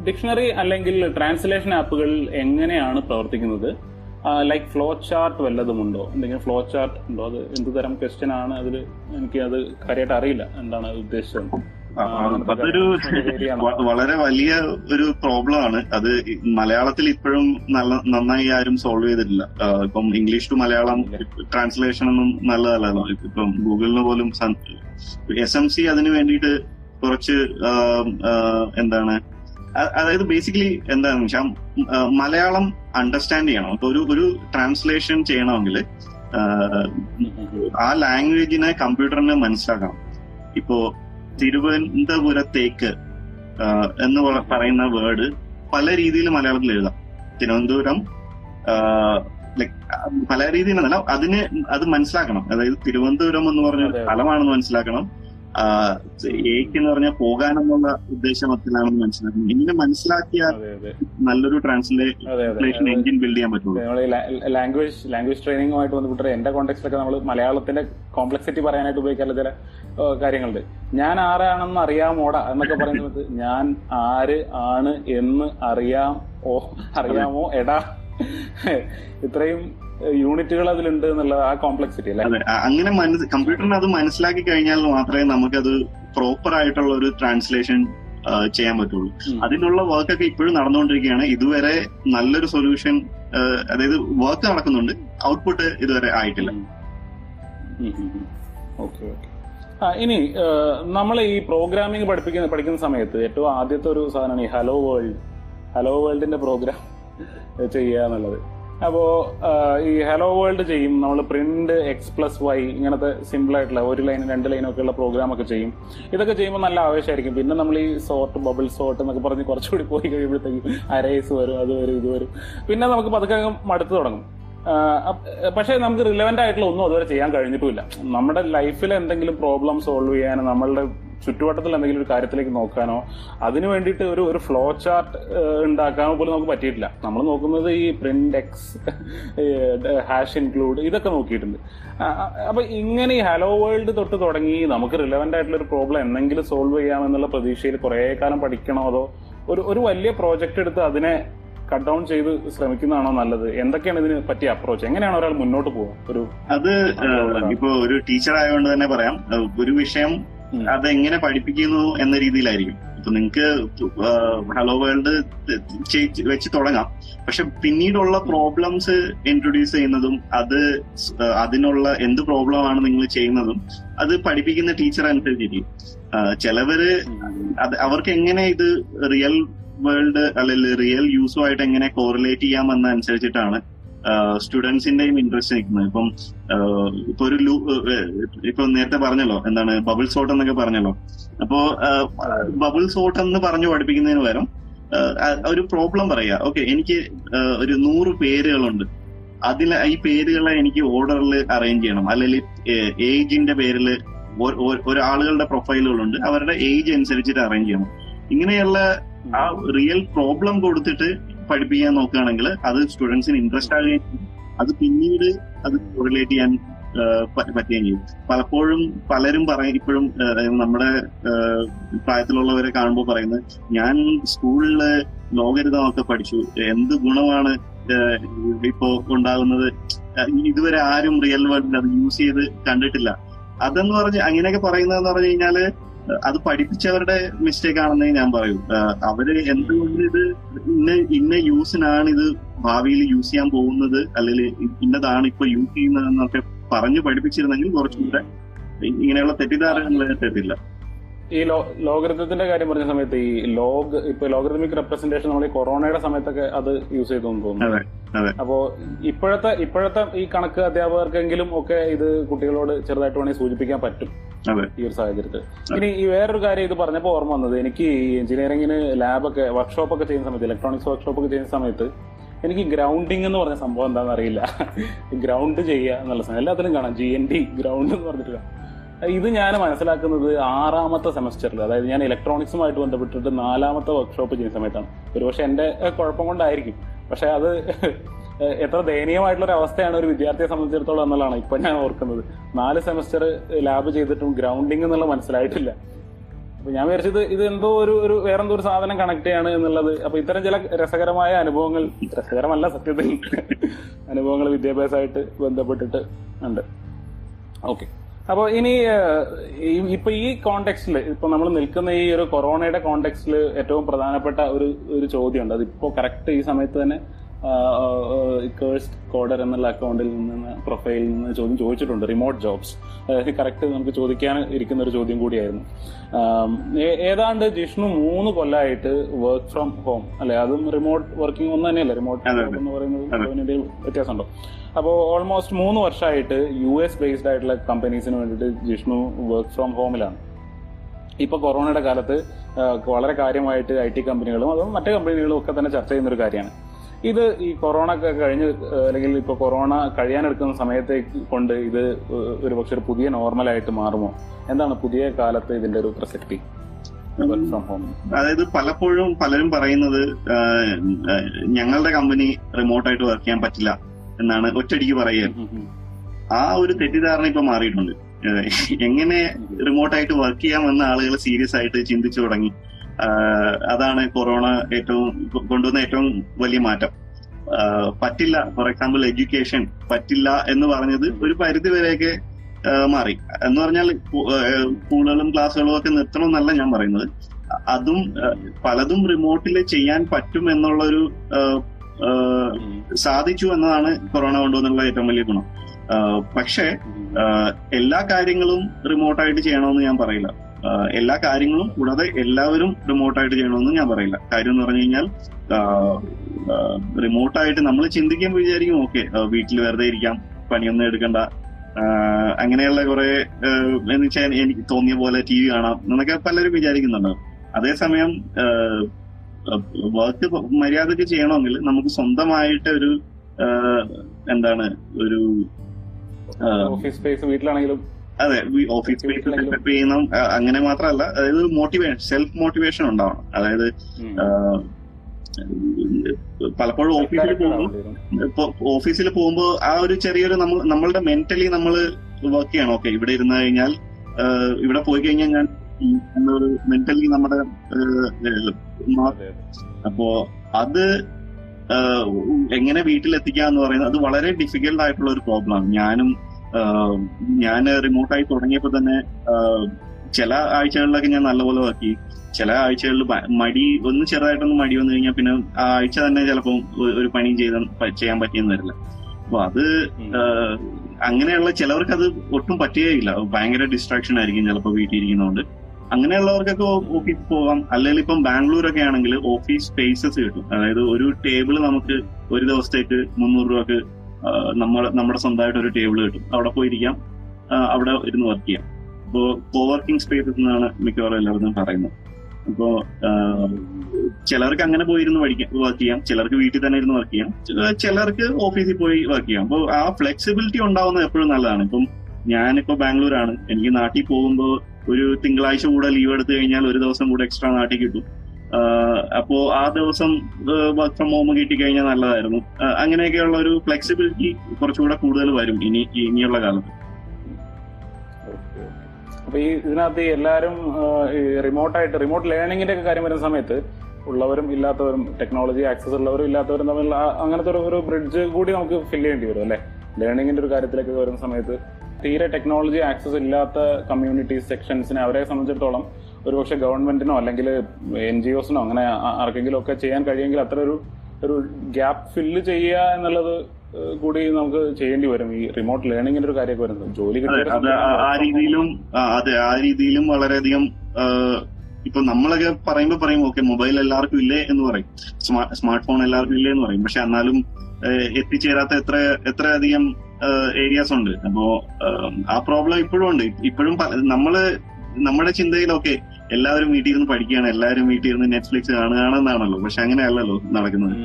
ഡിക്ഷണറി അല്ലെങ്കിൽ ട്രാൻസ്ലേഷൻ ആപ്പുകൾ എങ്ങനെയാണ് പ്രവർത്തിക്കുന്നത്? ലൈക്ക് ഫ്ലോ ചാർട്ട് വല്ലതുമുണ്ടോ? എന്തെങ്കിലും ഫ്ലോ ചാർട്ട് ഉണ്ടോ? അത് എന്ത് തരം ക്വസ്റ്റ്യൻ ആണ്? അതിൽ എനിക്ക് അത് കാര്യമായിട്ട് അറിയില്ല. എന്താണ് ഉദ്ദേശം? അതൊരു വളരെ വലിയ ഒരു പ്രോബ്ലം ആണ്. അത് മലയാളത്തിൽ ഇപ്പോഴും നല്ല നന്നായി ആരും സോൾവ് ചെയ്തിട്ടില്ല. ഇപ്പം ഇംഗ്ലീഷ് ടു മലയാളം ട്രാൻസ്ലേഷൻ ഒന്നും നല്ലതല്ലല്ലോ. ഇപ്പം ഗൂഗിളിന് പോലും എസ് എം സി അതിന് വേണ്ടിയിട്ട് കുറച്ച് എന്താണ് അതായത് ബേസിക്കലി എന്താണെന്ന് വെച്ചാൽ മലയാളം അണ്ടർസ്റ്റാൻഡ് ചെയ്യണം. ഇപ്പൊ ഒരു ഒരു ട്രാൻസ്ലേഷൻ ചെയ്യണമെങ്കിൽ ആ ലാംഗ്വേജിനെ കമ്പ്യൂട്ടറിനെ മനസ്സിലാക്കണം. ഇപ്പോ തിരുവനന്തപുരത്തേക്ക് എന്ന് പറയുന്ന വേർഡ് പല രീതിയിൽ മലയാളത്തിൽ എഴുതാം. തിരുവനന്തപുരം പല രീതിയിലല്ല അതിന് അത് മനസ്സിലാക്കണം. അതായത് തിരുവനന്തപുരം എന്ന് പറഞ്ഞ. സ്ഥലമാണെന്ന് മനസ്സിലാക്കണം. ആ, ഏക്ക് എന്ന് പറഞ്ഞാൽ പോകാനെന്നുള്ള ഉദ്ദേശത്തിലാണെന്ന് മനസ്സിലാക്കുന്നത് ഇങ്ങനെ മനസ്സിലാക്കിയാൽ നല്ലൊരു ട്രാൻസ്ലേഷൻ എഞ്ചിൻ ബിൽഡ് ചെയ്യാൻ പറ്റുള്ളൂ. ലാംഗ്വേജ് ലാംഗ്വേജ് ട്രെയിനിങ്ങുമായിട്ട് ബന്ധപ്പെട്ട് എന്റെ കോണ്ടെക്സ്റ്റിലൊക്കെ നമ്മൾ മലയാളത്തിന്റെ കോംപ്ലക്സിറ്റി പറയാനായിട്ട് ഉപയോഗിക്കാനുള്ള ചില കാര്യങ്ങളുണ്ട്. ഞാൻ ആരാണെന്ന് അറിയാമോടാ എന്നൊക്കെ പറയുന്നത് സമയത്ത് ഞാൻ ആര് ആണ് എന്ന് അറിയാം ഓ അറിയാമോ എടാ? ഇത്രയും യൂണിറ്റുകൾ അതിലുണ്ട് എന്നുള്ള ആ കോംപ്ലക്സിറ്റി അല്ലേ? അങ്ങനെ കമ്പ്യൂട്ടറിന് അത് മനസ്സിലാക്കി കഴിഞ്ഞാൽ മാത്രമേ നമുക്കത് പ്രോപ്പർ ആയിട്ടുള്ള ഒരു ട്രാൻസ്ലേഷൻ ചെയ്യാൻ പറ്റുള്ളൂ. അതിനുള്ള അതിനുള്ള വർക്കൊക്കെ ഇപ്പോഴും നടന്നുകൊണ്ടിരിക്കുകയാണ്. ഇതുവരെ നല്ലൊരു സൊല്യൂഷൻ അതായത് വർക്ക് നടക്കുന്നുണ്ട്. ഔട്ട്പുട്ട് ഇതുവരെ ആയിട്ടില്ല. ഓക്കെ ഓക്കെ ആ ഇനി നമ്മൾ ഈ പ്രോഗ്രാമിംഗ് പഠിപ്പിക്കുന്ന പഠിക്കുന്ന സമയത്ത് ഏറ്റവും ആദ്യത്തെ ഒരു സാധനമാണ് ഈ ഹലോ വേൾഡ് ഹലോ വേൾഡിന്റെ പ്രോഗ്രാം ചെയ്യുക എന്നുള്ളത്. അപ്പോ ഈ ഹലോ വേൾഡ് ചെയ്യും. നമ്മൾ പ്രിന്റ് എക്സ് പ്ലസ് വൈ ഇങ്ങനത്തെ സിമ്പിൾ ആയിട്ടുള്ള ഒരു ലൈൻ രണ്ട് ലൈൻ ഒക്കെ ഉള്ള പ്രോഗ്രാം ഒക്കെ ചെയ്യും. ഇതൊക്കെ ചെയ്യുമ്പോൾ നല്ല ആവേശമായിരിക്കും. പിന്നെ നമ്മൾ ഈ സോർട്ട് ബബിൾ സോർട്ട് എന്നൊക്കെ പറഞ്ഞ് കുറച്ചുകൂടി പോയി കഴിയുമ്പോഴത്തേക്കും അരേസ് വരും അത് വരും ഇത് വരും. പിന്നെ നമുക്ക് പതുക്കെ മടുത്തു തുടങ്ങും. പക്ഷെ നമുക്ക് റിലവന്റ് ആയിട്ടുള്ള ഒന്നും അതുവരെ ചെയ്യാൻ കഴിഞ്ഞിട്ടുമില്ല. നമ്മുടെ ലൈഫിൽ എന്തെങ്കിലും പ്രോബ്ലം സോൾവ് ചെയ്യാൻ നമ്മളുടെ ചുറ്റുവട്ടത്തിൽ എന്തെങ്കിലും ഒരു കാര്യത്തിലേക്ക് നോക്കാനോ അതിന് വേണ്ടിയിട്ട് ഒരു ഒരു ഫ്ലോ ചാർട്ട് ഉണ്ടാക്കാനോ പോലും നമുക്ക് പറ്റിയിട്ടില്ല. നമ്മൾ നോക്കുന്നത് ഈ പ്രിന്റ് എക്സ് ഹാഷ് ഇൻക്ലൂഡ് ഇതൊക്കെ നോക്കിയിട്ടുണ്ട്. അപ്പൊ ഇങ്ങനെ ഈ ഹലോ വേൾഡ് തൊട്ട് തുടങ്ങി നമുക്ക് റിലവന്റ് ആയിട്ടുള്ള ഒരു പ്രോബ്ലം എന്തെങ്കിലും സോൾവ് ചെയ്യാമെന്നുള്ള പ്രതീക്ഷയിൽ കുറെ കാലം പഠിക്കണോ അതോ ഒരു ഒരു വലിയ പ്രോജക്റ്റ് എടുത്ത് അതിനെ കട്ട് ഡൗൺ ചെയ്ത് ശ്രമിക്കുന്നതാണോ നല്ലത്? എന്തൊക്കെയാണ് ഇതിന് പറ്റിയ അപ്രോച്ച് എങ്ങനെയാണ് ഒരാൾ മുന്നോട്ട് പോകുക ഒരു അത് ഇപ്പൊ ഒരു ടീച്ചർ ആയതുകൊണ്ട് തന്നെ പറയാം. ഒരു വിഷയം ഉം. അത് എങ്ങനെ പഠിപ്പിക്കുന്നു എന്ന രീതിയിലായിരിക്കും. ഇപ്പൊ നിങ്ങൾക്ക് ഹലോ വേൾഡ് വെച്ച് തുടങ്ങാം. പക്ഷെ പിന്നീടുള്ള പ്രോബ്ലംസ് ഇൻട്രൊഡ്യൂസ് ചെയ്യുന്നതും അത് അതിനുള്ള എന്ത് പ്രോബ്ലം ആണ് നിങ്ങൾ ചെയ്യുന്നതും അത് പഠിപ്പിക്കുന്ന ടീച്ചർ അനുസരിച്ചിരിക്കും. ചിലവര് അത് അവർക്ക് എങ്ങനെ ഇത് റിയൽ വേൾഡ് അല്ലെങ്കിൽ റിയൽ യൂസുമായിട്ട് എങ്ങനെ കോറിലേറ്റ് ചെയ്യാമെന്ന അനുസരിച്ചിട്ടാണ് സ്റ്റുഡൻസിന്റെയും ഇൻട്രസ്റ്റ് നിൽക്കുന്നത് ഇപ്പം ഇപ്പൊ ഒരു ലൂ ഇപ്പൊ നേരത്തെ പറഞ്ഞല്ലോ എന്താണ് ബബിൾ സോട്ട് എന്നൊക്കെ പറഞ്ഞല്ലോ. അപ്പോ ബബിൾ സോട്ട് എന്ന് പറഞ്ഞു പഠിപ്പിക്കുന്നതിന് പകരം ഒരു പ്രോബ്ലം പറയാ ഓക്കെ എനിക്ക് ഒരു നൂറ് പേരുകളുണ്ട്. അതിൽ ഈ പേരുകളെ എനിക്ക് ഓർഡറിൽ അറേഞ്ച് ചെയ്യണം. അല്ലെങ്കിൽ ഏജിന്റെ പേരിൽ ഒരാളുകളുടെ പ്രൊഫൈലുകളുണ്ട് അവരുടെ ഏജ് അനുസരിച്ചിട്ട് അറേഞ്ച് ചെയ്യണം. ഇങ്ങനെയുള്ള ആ റിയൽ പ്രോബ്ലം കൊടുത്തിട്ട് പഠിപ്പിക്കാൻ നോക്കുകയാണെങ്കിൽ അത് സ്റ്റുഡൻസിന് ഇൻട്രസ്റ്റ് ആകുകയും. അത് പിന്നീട് അത് റിലേറ്റ് ചെയ്യാൻ പറ്റുകയും ചെയ്യും. പലപ്പോഴും പലരും പറയും ഇപ്പോഴും നമ്മുടെ പ്രായത്തിലുള്ളവരെ കാണുമ്പോൾ പറയുന്നത് ഞാൻ സ്കൂളിൽ ലോകരിതമൊക്കെ പഠിച്ചു. എന്ത് ഗുണമാണ് ഇപ്പോ ഉണ്ടാകുന്നത്? ഇതുവരെ ആരും റിയൽ വേൾഡിൽ അത് യൂസ് ചെയ്ത് കണ്ടിട്ടില്ല. അതെന്ന് പറഞ്ഞ് അങ്ങനെയൊക്കെ പറയുന്നതെന്ന് പറഞ്ഞു കഴിഞ്ഞാൽ അത് പഠിപ്പിച്ചവരുടെ മിസ്റ്റേക്ക് ആണെന്നേ ഞാൻ പറയൂ. അവർ എന്തുകൊണ്ട് ഇത് ഇന്ന ഇന്ന യൂസിനാണ് ഇത് ഭാവിയിൽ യൂസ് ചെയ്യാൻ പോകുന്നത്? അല്ലെങ്കിൽ ഇന്നതാണ് ഇപ്പൊ യൂസ് ചെയ്യുന്നത് എന്നൊക്കെ പറഞ്ഞു പഠിപ്പിച്ചിരുന്നെങ്കിൽ കുറച്ചുകൂടെ ഇങ്ങനെയുള്ള തെറ്റിദ്ധാരണകൾ തെറ്റില്ല. ഈ ലോ ലോഗരിതത്തിന്റെ കാര്യം പറഞ്ഞ സമയത്ത് ഈ ലോഗ് ഇപ്പൊ ലോഗരിതമിക് റെപ്രസെന്റേഷൻ നമ്മൾ ഈ കൊറോണയുടെ സമയത്തൊക്കെ അത് യൂസ് ചെയ്തു തോന്നുന്നു. അപ്പോ ഇപ്പോഴത്തെ ഇപ്പോഴത്തെ ഈ കണക്ക് അധ്യാപകർക്കെങ്കിലും ഒക്കെ ഇത് കുട്ടികളോട് ചെറുതായിട്ട് വേണമെങ്കിൽ സൂചിപ്പിക്കാൻ പറ്റും ഈ ഒരു സാഹചര്യത്തിൽ. ഇനി ഈ വേറൊരു കാര്യം ഇത് പറഞ്ഞപ്പോൾ ഓർമ്മ വന്നത്. എനിക്ക് എഞ്ചിനീയറിംഗിന് ലാബൊക്കെ വർക്ക്ഷോപ്പ് ഒക്കെ ചെയ്യുന്ന സമയത്ത് ഇലക്ട്രോണിക്സ് വർക്ക്ഷോപ്പ് ഒക്കെ ചെയ്യുന്ന സമയത്ത് എനിക്ക് ഗ്രൗണ്ടിങ് എന്ന് പറഞ്ഞ സംഭവം എന്താണെന്ന് അറിയില്ല. ഗ്രൗണ്ട് ചെയ്യുക എന്നുള്ള സാധനം എല്ലാത്തിലും കാണാം. ജി എൻ ഡി ഗ്രൗണ്ട് എന്ന് പറഞ്ഞിട്ട് കാണാം. ഇത് ഞാൻ മനസ്സിലാക്കുന്നത് ആറാമത്തെ സെമസ്റ്ററിൽ അതായത് ഞാൻ ഇലക്ട്രോണിക്സുമായിട്ട് ബന്ധപ്പെട്ടിട്ട് നാലാമത്തെ വർക്ക്ഷോപ്പ് ചെയ്യുന്ന സമയത്താണ്. ഒരുപക്ഷെ എന്റെ കുഴപ്പം കൊണ്ടായിരിക്കും. പക്ഷെ അത് എത്ര ദയനീയമായിട്ടുള്ള ഒരു അവസ്ഥയാണ് ഒരു വിദ്യാർത്ഥിയെ സംബന്ധിച്ചിടത്തോളം എന്നുള്ളതാണ് ഇപ്പൊ ഞാൻ ഓർക്കുന്നത്. നാല് സെമസ്റ്റർ ലാബ് ചെയ്തിട്ടും ഗ്രൗണ്ടിങ് എന്നുള്ള മനസ്സിലായിട്ടില്ല. അപ്പൊ ഞാൻ വിചാരിച്ചത് ഇത് എന്തോ ഒരു ഒരു വേറെന്തോ ഒരു സാധനം കണക്ട് ചെയ്യാണ് എന്നുള്ളത്. അപ്പൊ ഇത്തരം ചില രസകരമായ അനുഭവങ്ങൾ രസകരമല്ല സത്യത്തിൽ അനുഭവങ്ങൾ വിദ്യാഭ്യാസമായിട്ട് ബന്ധപ്പെട്ടിട്ട് ഉണ്ട്. ഓക്കെ. അപ്പോൾ ഇനി ഇപ്പൊ ഈ കോണ്ടെക്സ്റ്റിൽ ഇപ്പൊ നമ്മൾ നിൽക്കുന്ന ഈ ഒരു കൊറോണയുടെ കോണ്ടെക്സ്റ്റിൽ ഏറ്റവും പ്രധാനപ്പെട്ട ഒരു ഒരു ചോദ്യമുണ്ട്. അതിപ്പോ കറക്റ്റ് ഈ സമയത്ത് തന്നെ കേഴ്സ്ഡ് കോഡർ എന്നുള്ള അക്കൗണ്ടിൽ നിന്ന് പ്രൊഫൈലിൽ നിന്ന് ചോദ്യം ചോദിച്ചിട്ടുണ്ട്. റിമോട്ട് ജോബ്സ് കറക്റ്റ് നമുക്ക് ചോദിക്കാൻ ഇരിക്കുന്ന ഒരു ചോദ്യം കൂടിയായിരുന്നു. ഏതാണ്ട് ജിഷ്ണു മൂന്ന് കൊല്ലമായിട്ട് വർക്ക് ഫ്രം ഹോം അല്ലെ? അതും റിമോട്ട് വർക്കിംഗ് ഒന്ന് തന്നെയല്ലേ? റിമോട്ട്. എന്ന് പറയുന്നത് വ്യത്യാസമുണ്ടോ? അപ്പോൾ ഓൾമോസ്റ്റ് മൂന്ന് വർഷമായിട്ട് യു എസ് ബേസ്ഡ് ആയിട്ടുള്ള കമ്പനീസിന് വേണ്ടിയിട്ട് ജിഷ്ണു വർക്ക് ഫ്രം ഹോമിലാണ് ഇപ്പോൾ കൊറോണയുടെ കാലത്ത് വളരെ കാര്യമായിട്ട് ഐ ടി കമ്പനികളും അതും മറ്റ് കമ്പനികളും ഒക്കെ തന്നെ ചർച്ച ചെയ്യുന്ന ഒരു കാര്യമാണ്. ഇത് ഈ കൊറോണ ഒക്കെ കഴിഞ്ഞ് അല്ലെങ്കിൽ ഇപ്പോൾ കൊറോണ കഴിയാനെടുക്കുന്ന സമയത്തെ കൊണ്ട് ഇത് ഒരു പക്ഷെ ഒരു പുതിയ നോർമലായിട്ട് മാറുമോ? എന്താണ് പുതിയ കാലത്ത് ഇതിന്റെ ഒരു പ്രസക്തി? അതായത് പലപ്പോഴും പലരും പറയുന്നത് ഞങ്ങളുടെ കമ്പനി റിമോട്ടായിട്ട് വർക്ക് ചെയ്യാൻ പറ്റില്ല. എന്നാണ് ഒറ്റടിക്ക് പറയുക. ആ ഒരു തെറ്റിദ്ധാരണ ഇപ്പൊ മാറിയിട്ടുണ്ട്. എങ്ങനെ റിമോട്ടായിട്ട് വർക്ക് ചെയ്യാം എന്ന് ആളുകൾ സീരിയസ് ആയിട്ട് ചിന്തിച്ചു തുടങ്ങി. അതാണ് കൊറോണ ഏറ്റവും കൊണ്ടുവന്ന ഏറ്റവും വലിയ മാറ്റം. പറ്റില്ല. ഫോർ എക്സാമ്പിൾ എഡ്യൂക്കേഷൻ പറ്റില്ല എന്ന് പറഞ്ഞത് ഒരു പരിധി വരെയൊക്കെ മാറി. എന്ന് പറഞ്ഞാൽ സ്കൂളുകളും ക്ലാസ്സുകളും ഒക്കെ നിർത്തണം എന്നല്ല ഞാൻ പറയുന്നത്. അതും പലതും റിമോട്ടിൽ ചെയ്യാൻ പറ്റും എന്നുള്ളൊരു ആഹ്, ആഹ്, സാധിച്ചു എന്നതാണ് കൊറോണ കൊണ്ടുവന്നുള്ള ഏറ്റവും വലിയ ഗുണം. പക്ഷേ എല്ലാ കാര്യങ്ങളും റിമോട്ടായിട്ട് ചെയ്യണമെന്ന് ഞാൻ പറയില്ല. എല്ലാ കാര്യങ്ങളും കൂടാതെ എല്ലാവരും റിമോട്ടായിട്ട് ചെയ്യണമെന്ന് ഞാൻ പറയില്ല. കാര്യം എന്ന് പറഞ്ഞു കഴിഞ്ഞാൽ റിമോട്ടായിട്ട് നമ്മൾ ചിന്തിക്കുമ്പോൾ വിചാരിക്കും ഓക്കെ വീട്ടിൽ വെറുതെ ഇരിക്കാം പണിയൊന്നും എടുക്കണ്ട അങ്ങനെയുള്ള കുറെ എന്ന് വെച്ചാൽ എനിക്ക് തോന്നിയ പോലെ ടി വി കാണാം എന്നൊക്കെ പലരും വിചാരിക്കുന്നുണ്ട്. അതേസമയം വർക്ക് മര്യാദയ്ക്ക് ചെയ്യണമെങ്കിൽ നമുക്ക് സ്വന്തമായിട്ട് ഒരു എന്താണ് ഒരു ഓഫീസ് സ്പേസ് വീട്ടിലാണെങ്കിലും അതെ ഓഫീസ് സ്പേസ് സെറ്റപ്പ് ചെയ്യണം അങ്ങനെ മാത്രമല്ല അതായത് മോട്ടിവേഷൻ സെൽഫ് മോട്ടിവേഷൻ ഉണ്ടാവണം. അതായത് പലപ്പോഴും ഓഫീസിൽ പോകുമ്പോൾ ഓഫീസിൽ പോകുമ്പോൾ ആ ഒരു ചെറിയൊരു നമ്മൾ നമ്മളുടെ മെന്റലി നമ്മൾ വർക്ക് ചെയ്യണം. ഓക്കെ ഇവിടെ ഇരുന്ന് കഴിഞ്ഞാൽ ഇവിടെ പോയി കഴിഞ്ഞാൽ ഞാൻ എന്നൊരു മെന്റലി നമ്മുടെ. അപ്പോ അത് എങ്ങനെ വീട്ടിലെത്തിക്കുക എന്ന് പറയുന്നത് അത് വളരെ ഡിഫിക്കൽട്ട് ആയിട്ടുള്ള ഒരു പ്രോബ്ലമാണ് ഞാനും ഞാൻ റിമോട്ടായി തുടങ്ങിയപ്പോൾ തന്നെ ചില ആഴ്ചകളിലൊക്കെ ഞാൻ നല്ലപോലെ വർക്ക് ചില ആഴ്ചകളിൽ മടി ഒന്ന് ചെറുതായിട്ടൊന്ന് മടി വന്നു കഴിഞ്ഞാൽ പിന്നെ ആ ആഴ്ച തന്നെ ചിലപ്പോൾ ഒരു പണിയും ചെയ്ത ചെയ്യാൻ പറ്റിയെന്ന് വരില്ല. അപ്പൊ അത് അങ്ങനെയുള്ള ചിലവർക്ക് അത് ഒട്ടും പറ്റുകയില്ല. ഭയങ്കര ഡിസ്ട്രാക്ഷൻ ആയിരിക്കും ചിലപ്പോൾ വീട്ടിൽ ഇരിക്കുന്നതുകൊണ്ട് അങ്ങനെയുള്ളവർക്കൊക്കെ ഓഫീസ് പോകാം അല്ലെങ്കിൽ ഇപ്പം ബാംഗ്ലൂർ ഒക്കെ ആണെങ്കിൽ ഓഫീസ് സ്പേസസ് കിട്ടും. അതായത് ഒരു ടേബിൾ നമുക്ക് ഒരു ദിവസത്തേക്ക് മുന്നൂറ് രൂപക്ക് നമ്മൾ നമ്മുടെ സ്വന്തമായിട്ട് ഒരു ടേബിൾ കിട്ടും. അവിടെ പോയിരിക്കാം. അവിടെ ഇരുന്ന് വർക്ക് ചെയ്യാം. അപ്പോ കോവർക്കിംഗ് സ്പേസസ് എന്നാണ് മിക്കവാറും എല്ലാവരും പറയുന്നത്. അപ്പോ ചിലർക്ക് അങ്ങനെ പോയിരുന്ന് പഠിക്കാം വർക്ക് ചെയ്യാം. ചിലർക്ക് വീട്ടിൽ തന്നെ ഇരുന്ന് വർക്ക് ചെയ്യാം. ചിലർക്ക് ഓഫീസിൽ പോയി വർക്ക് ചെയ്യാം. അപ്പോൾ ആ ഫ്ലെക്സിബിലിറ്റി ഉണ്ടാവുന്നത് എപ്പോഴും നല്ലതാണ്. ഇപ്പം ഞാനിപ്പോ ബാംഗ്ലൂരാണ്. എനിക്ക് നാട്ടിൽ പോകുമ്പോൾ ഒരു തിങ്കളാഴ്ച കൂടെ ലീവ് എടുത്തു കഴിഞ്ഞാൽ ഒരു ദിവസം കൂടെ എക്സ്ട്രാ നാട്ടിൽ കിട്ടും. അപ്പോ ആ ദിവസം വർക്ക് ഫ്രം ഹോം കിട്ടിക്കഴിഞ്ഞാൽ നല്ലതായിരുന്നു. അങ്ങനെയൊക്കെയുള്ള ഒരു ഫ്ലെക്സിബിലിറ്റി കുറച്ചുകൂടെ കൂടുതൽ വരും ഇനി ഇനിയുള്ള കാലത്ത്. അപ്പൊ ഈ ഇതിനകത്ത് എല്ലാവരും റിമോട്ടായിട്ട് റിമോട്ട് ലേണിംഗിന്റെ ഒക്കെ കാര്യം വരുന്ന സമയത്ത് ഉള്ളവരും ഇല്ലാത്തവരും ടെക്നോളജി ആക്സസ് ഉള്ളവരും ഇല്ലാത്തവരും തമ്മിലുള്ള അങ്ങനത്തെ ഒരു ബ്രിഡ്ജ് കൂടി നമുക്ക് ഫില്ല് ചെയ്യേണ്ടി വരും അല്ലെ? ലേണിംഗിന്റെ ഒരു കാര്യത്തിലേക്ക് വരുന്ന സമയത്ത് തീരെ ടെക്നോളജി ആക്സസ് ഇല്ലാത്ത കമ്മ്യൂണിറ്റീസ് സെക്ഷൻസിനെ അവരെ സംബന്ധിച്ചിടത്തോളം ഒരുപക്ഷെ ഗവൺമെന്റിനോ അല്ലെങ്കിൽ എൻ ജി ഒസിനോ അങ്ങനെ ആർക്കെങ്കിലും ഒക്കെ ചെയ്യാൻ കഴിയുമെങ്കിൽ അത്ര ഒരു ഒരു ഗ്യാപ്പ് ഫില്ല് ചെയ്യുക എന്നുള്ളത് കൂടി നമുക്ക് ചെയ്യേണ്ടി വരും. ഈ റിമോട്ട് ലേണിംഗിന്റെ ഒരു കാര്യമൊക്കെ വരുന്നത്. ജോലി ആ- രീതിയിലും അതെ ആ രീതിയിലും വളരെയധികം ഇപ്പൊ നമ്മളൊക്കെ പറയുമ്പോ പറയും ഓക്കെ മൊബൈൽ എല്ലാവർക്കും ഇല്ലേ? എന്ന് പറയും. സ്മാർട്ട് ഫോൺ എല്ലാവർക്കും ഇല്ലേ എന്ന് പറയും. പക്ഷെ എന്നാലും എത്തിച്ചേരാത്ത എത്ര എത്ര അധികം ഏരിയാസ് ഉണ്ട്. അപ്പോ ആ പ്രോബ്ലം ഇപ്പോഴും ഉണ്ട്. ഇപ്പോഴും നമ്മൾ നമ്മുടെ ചിന്തയിലൊക്കെ എല്ലാവരും വീട്ടിൽ ഇരുന്ന് പഠിക്കുകയാണ് എല്ലാവരും വീട്ടിൽ ഇരുന്ന് നെറ്റ്ഫ്ലിക്സ് കാണുകയാണെന്നാണല്ലോ. പക്ഷെ അങ്ങനെയല്ലല്ലോ നടക്കുന്നത്.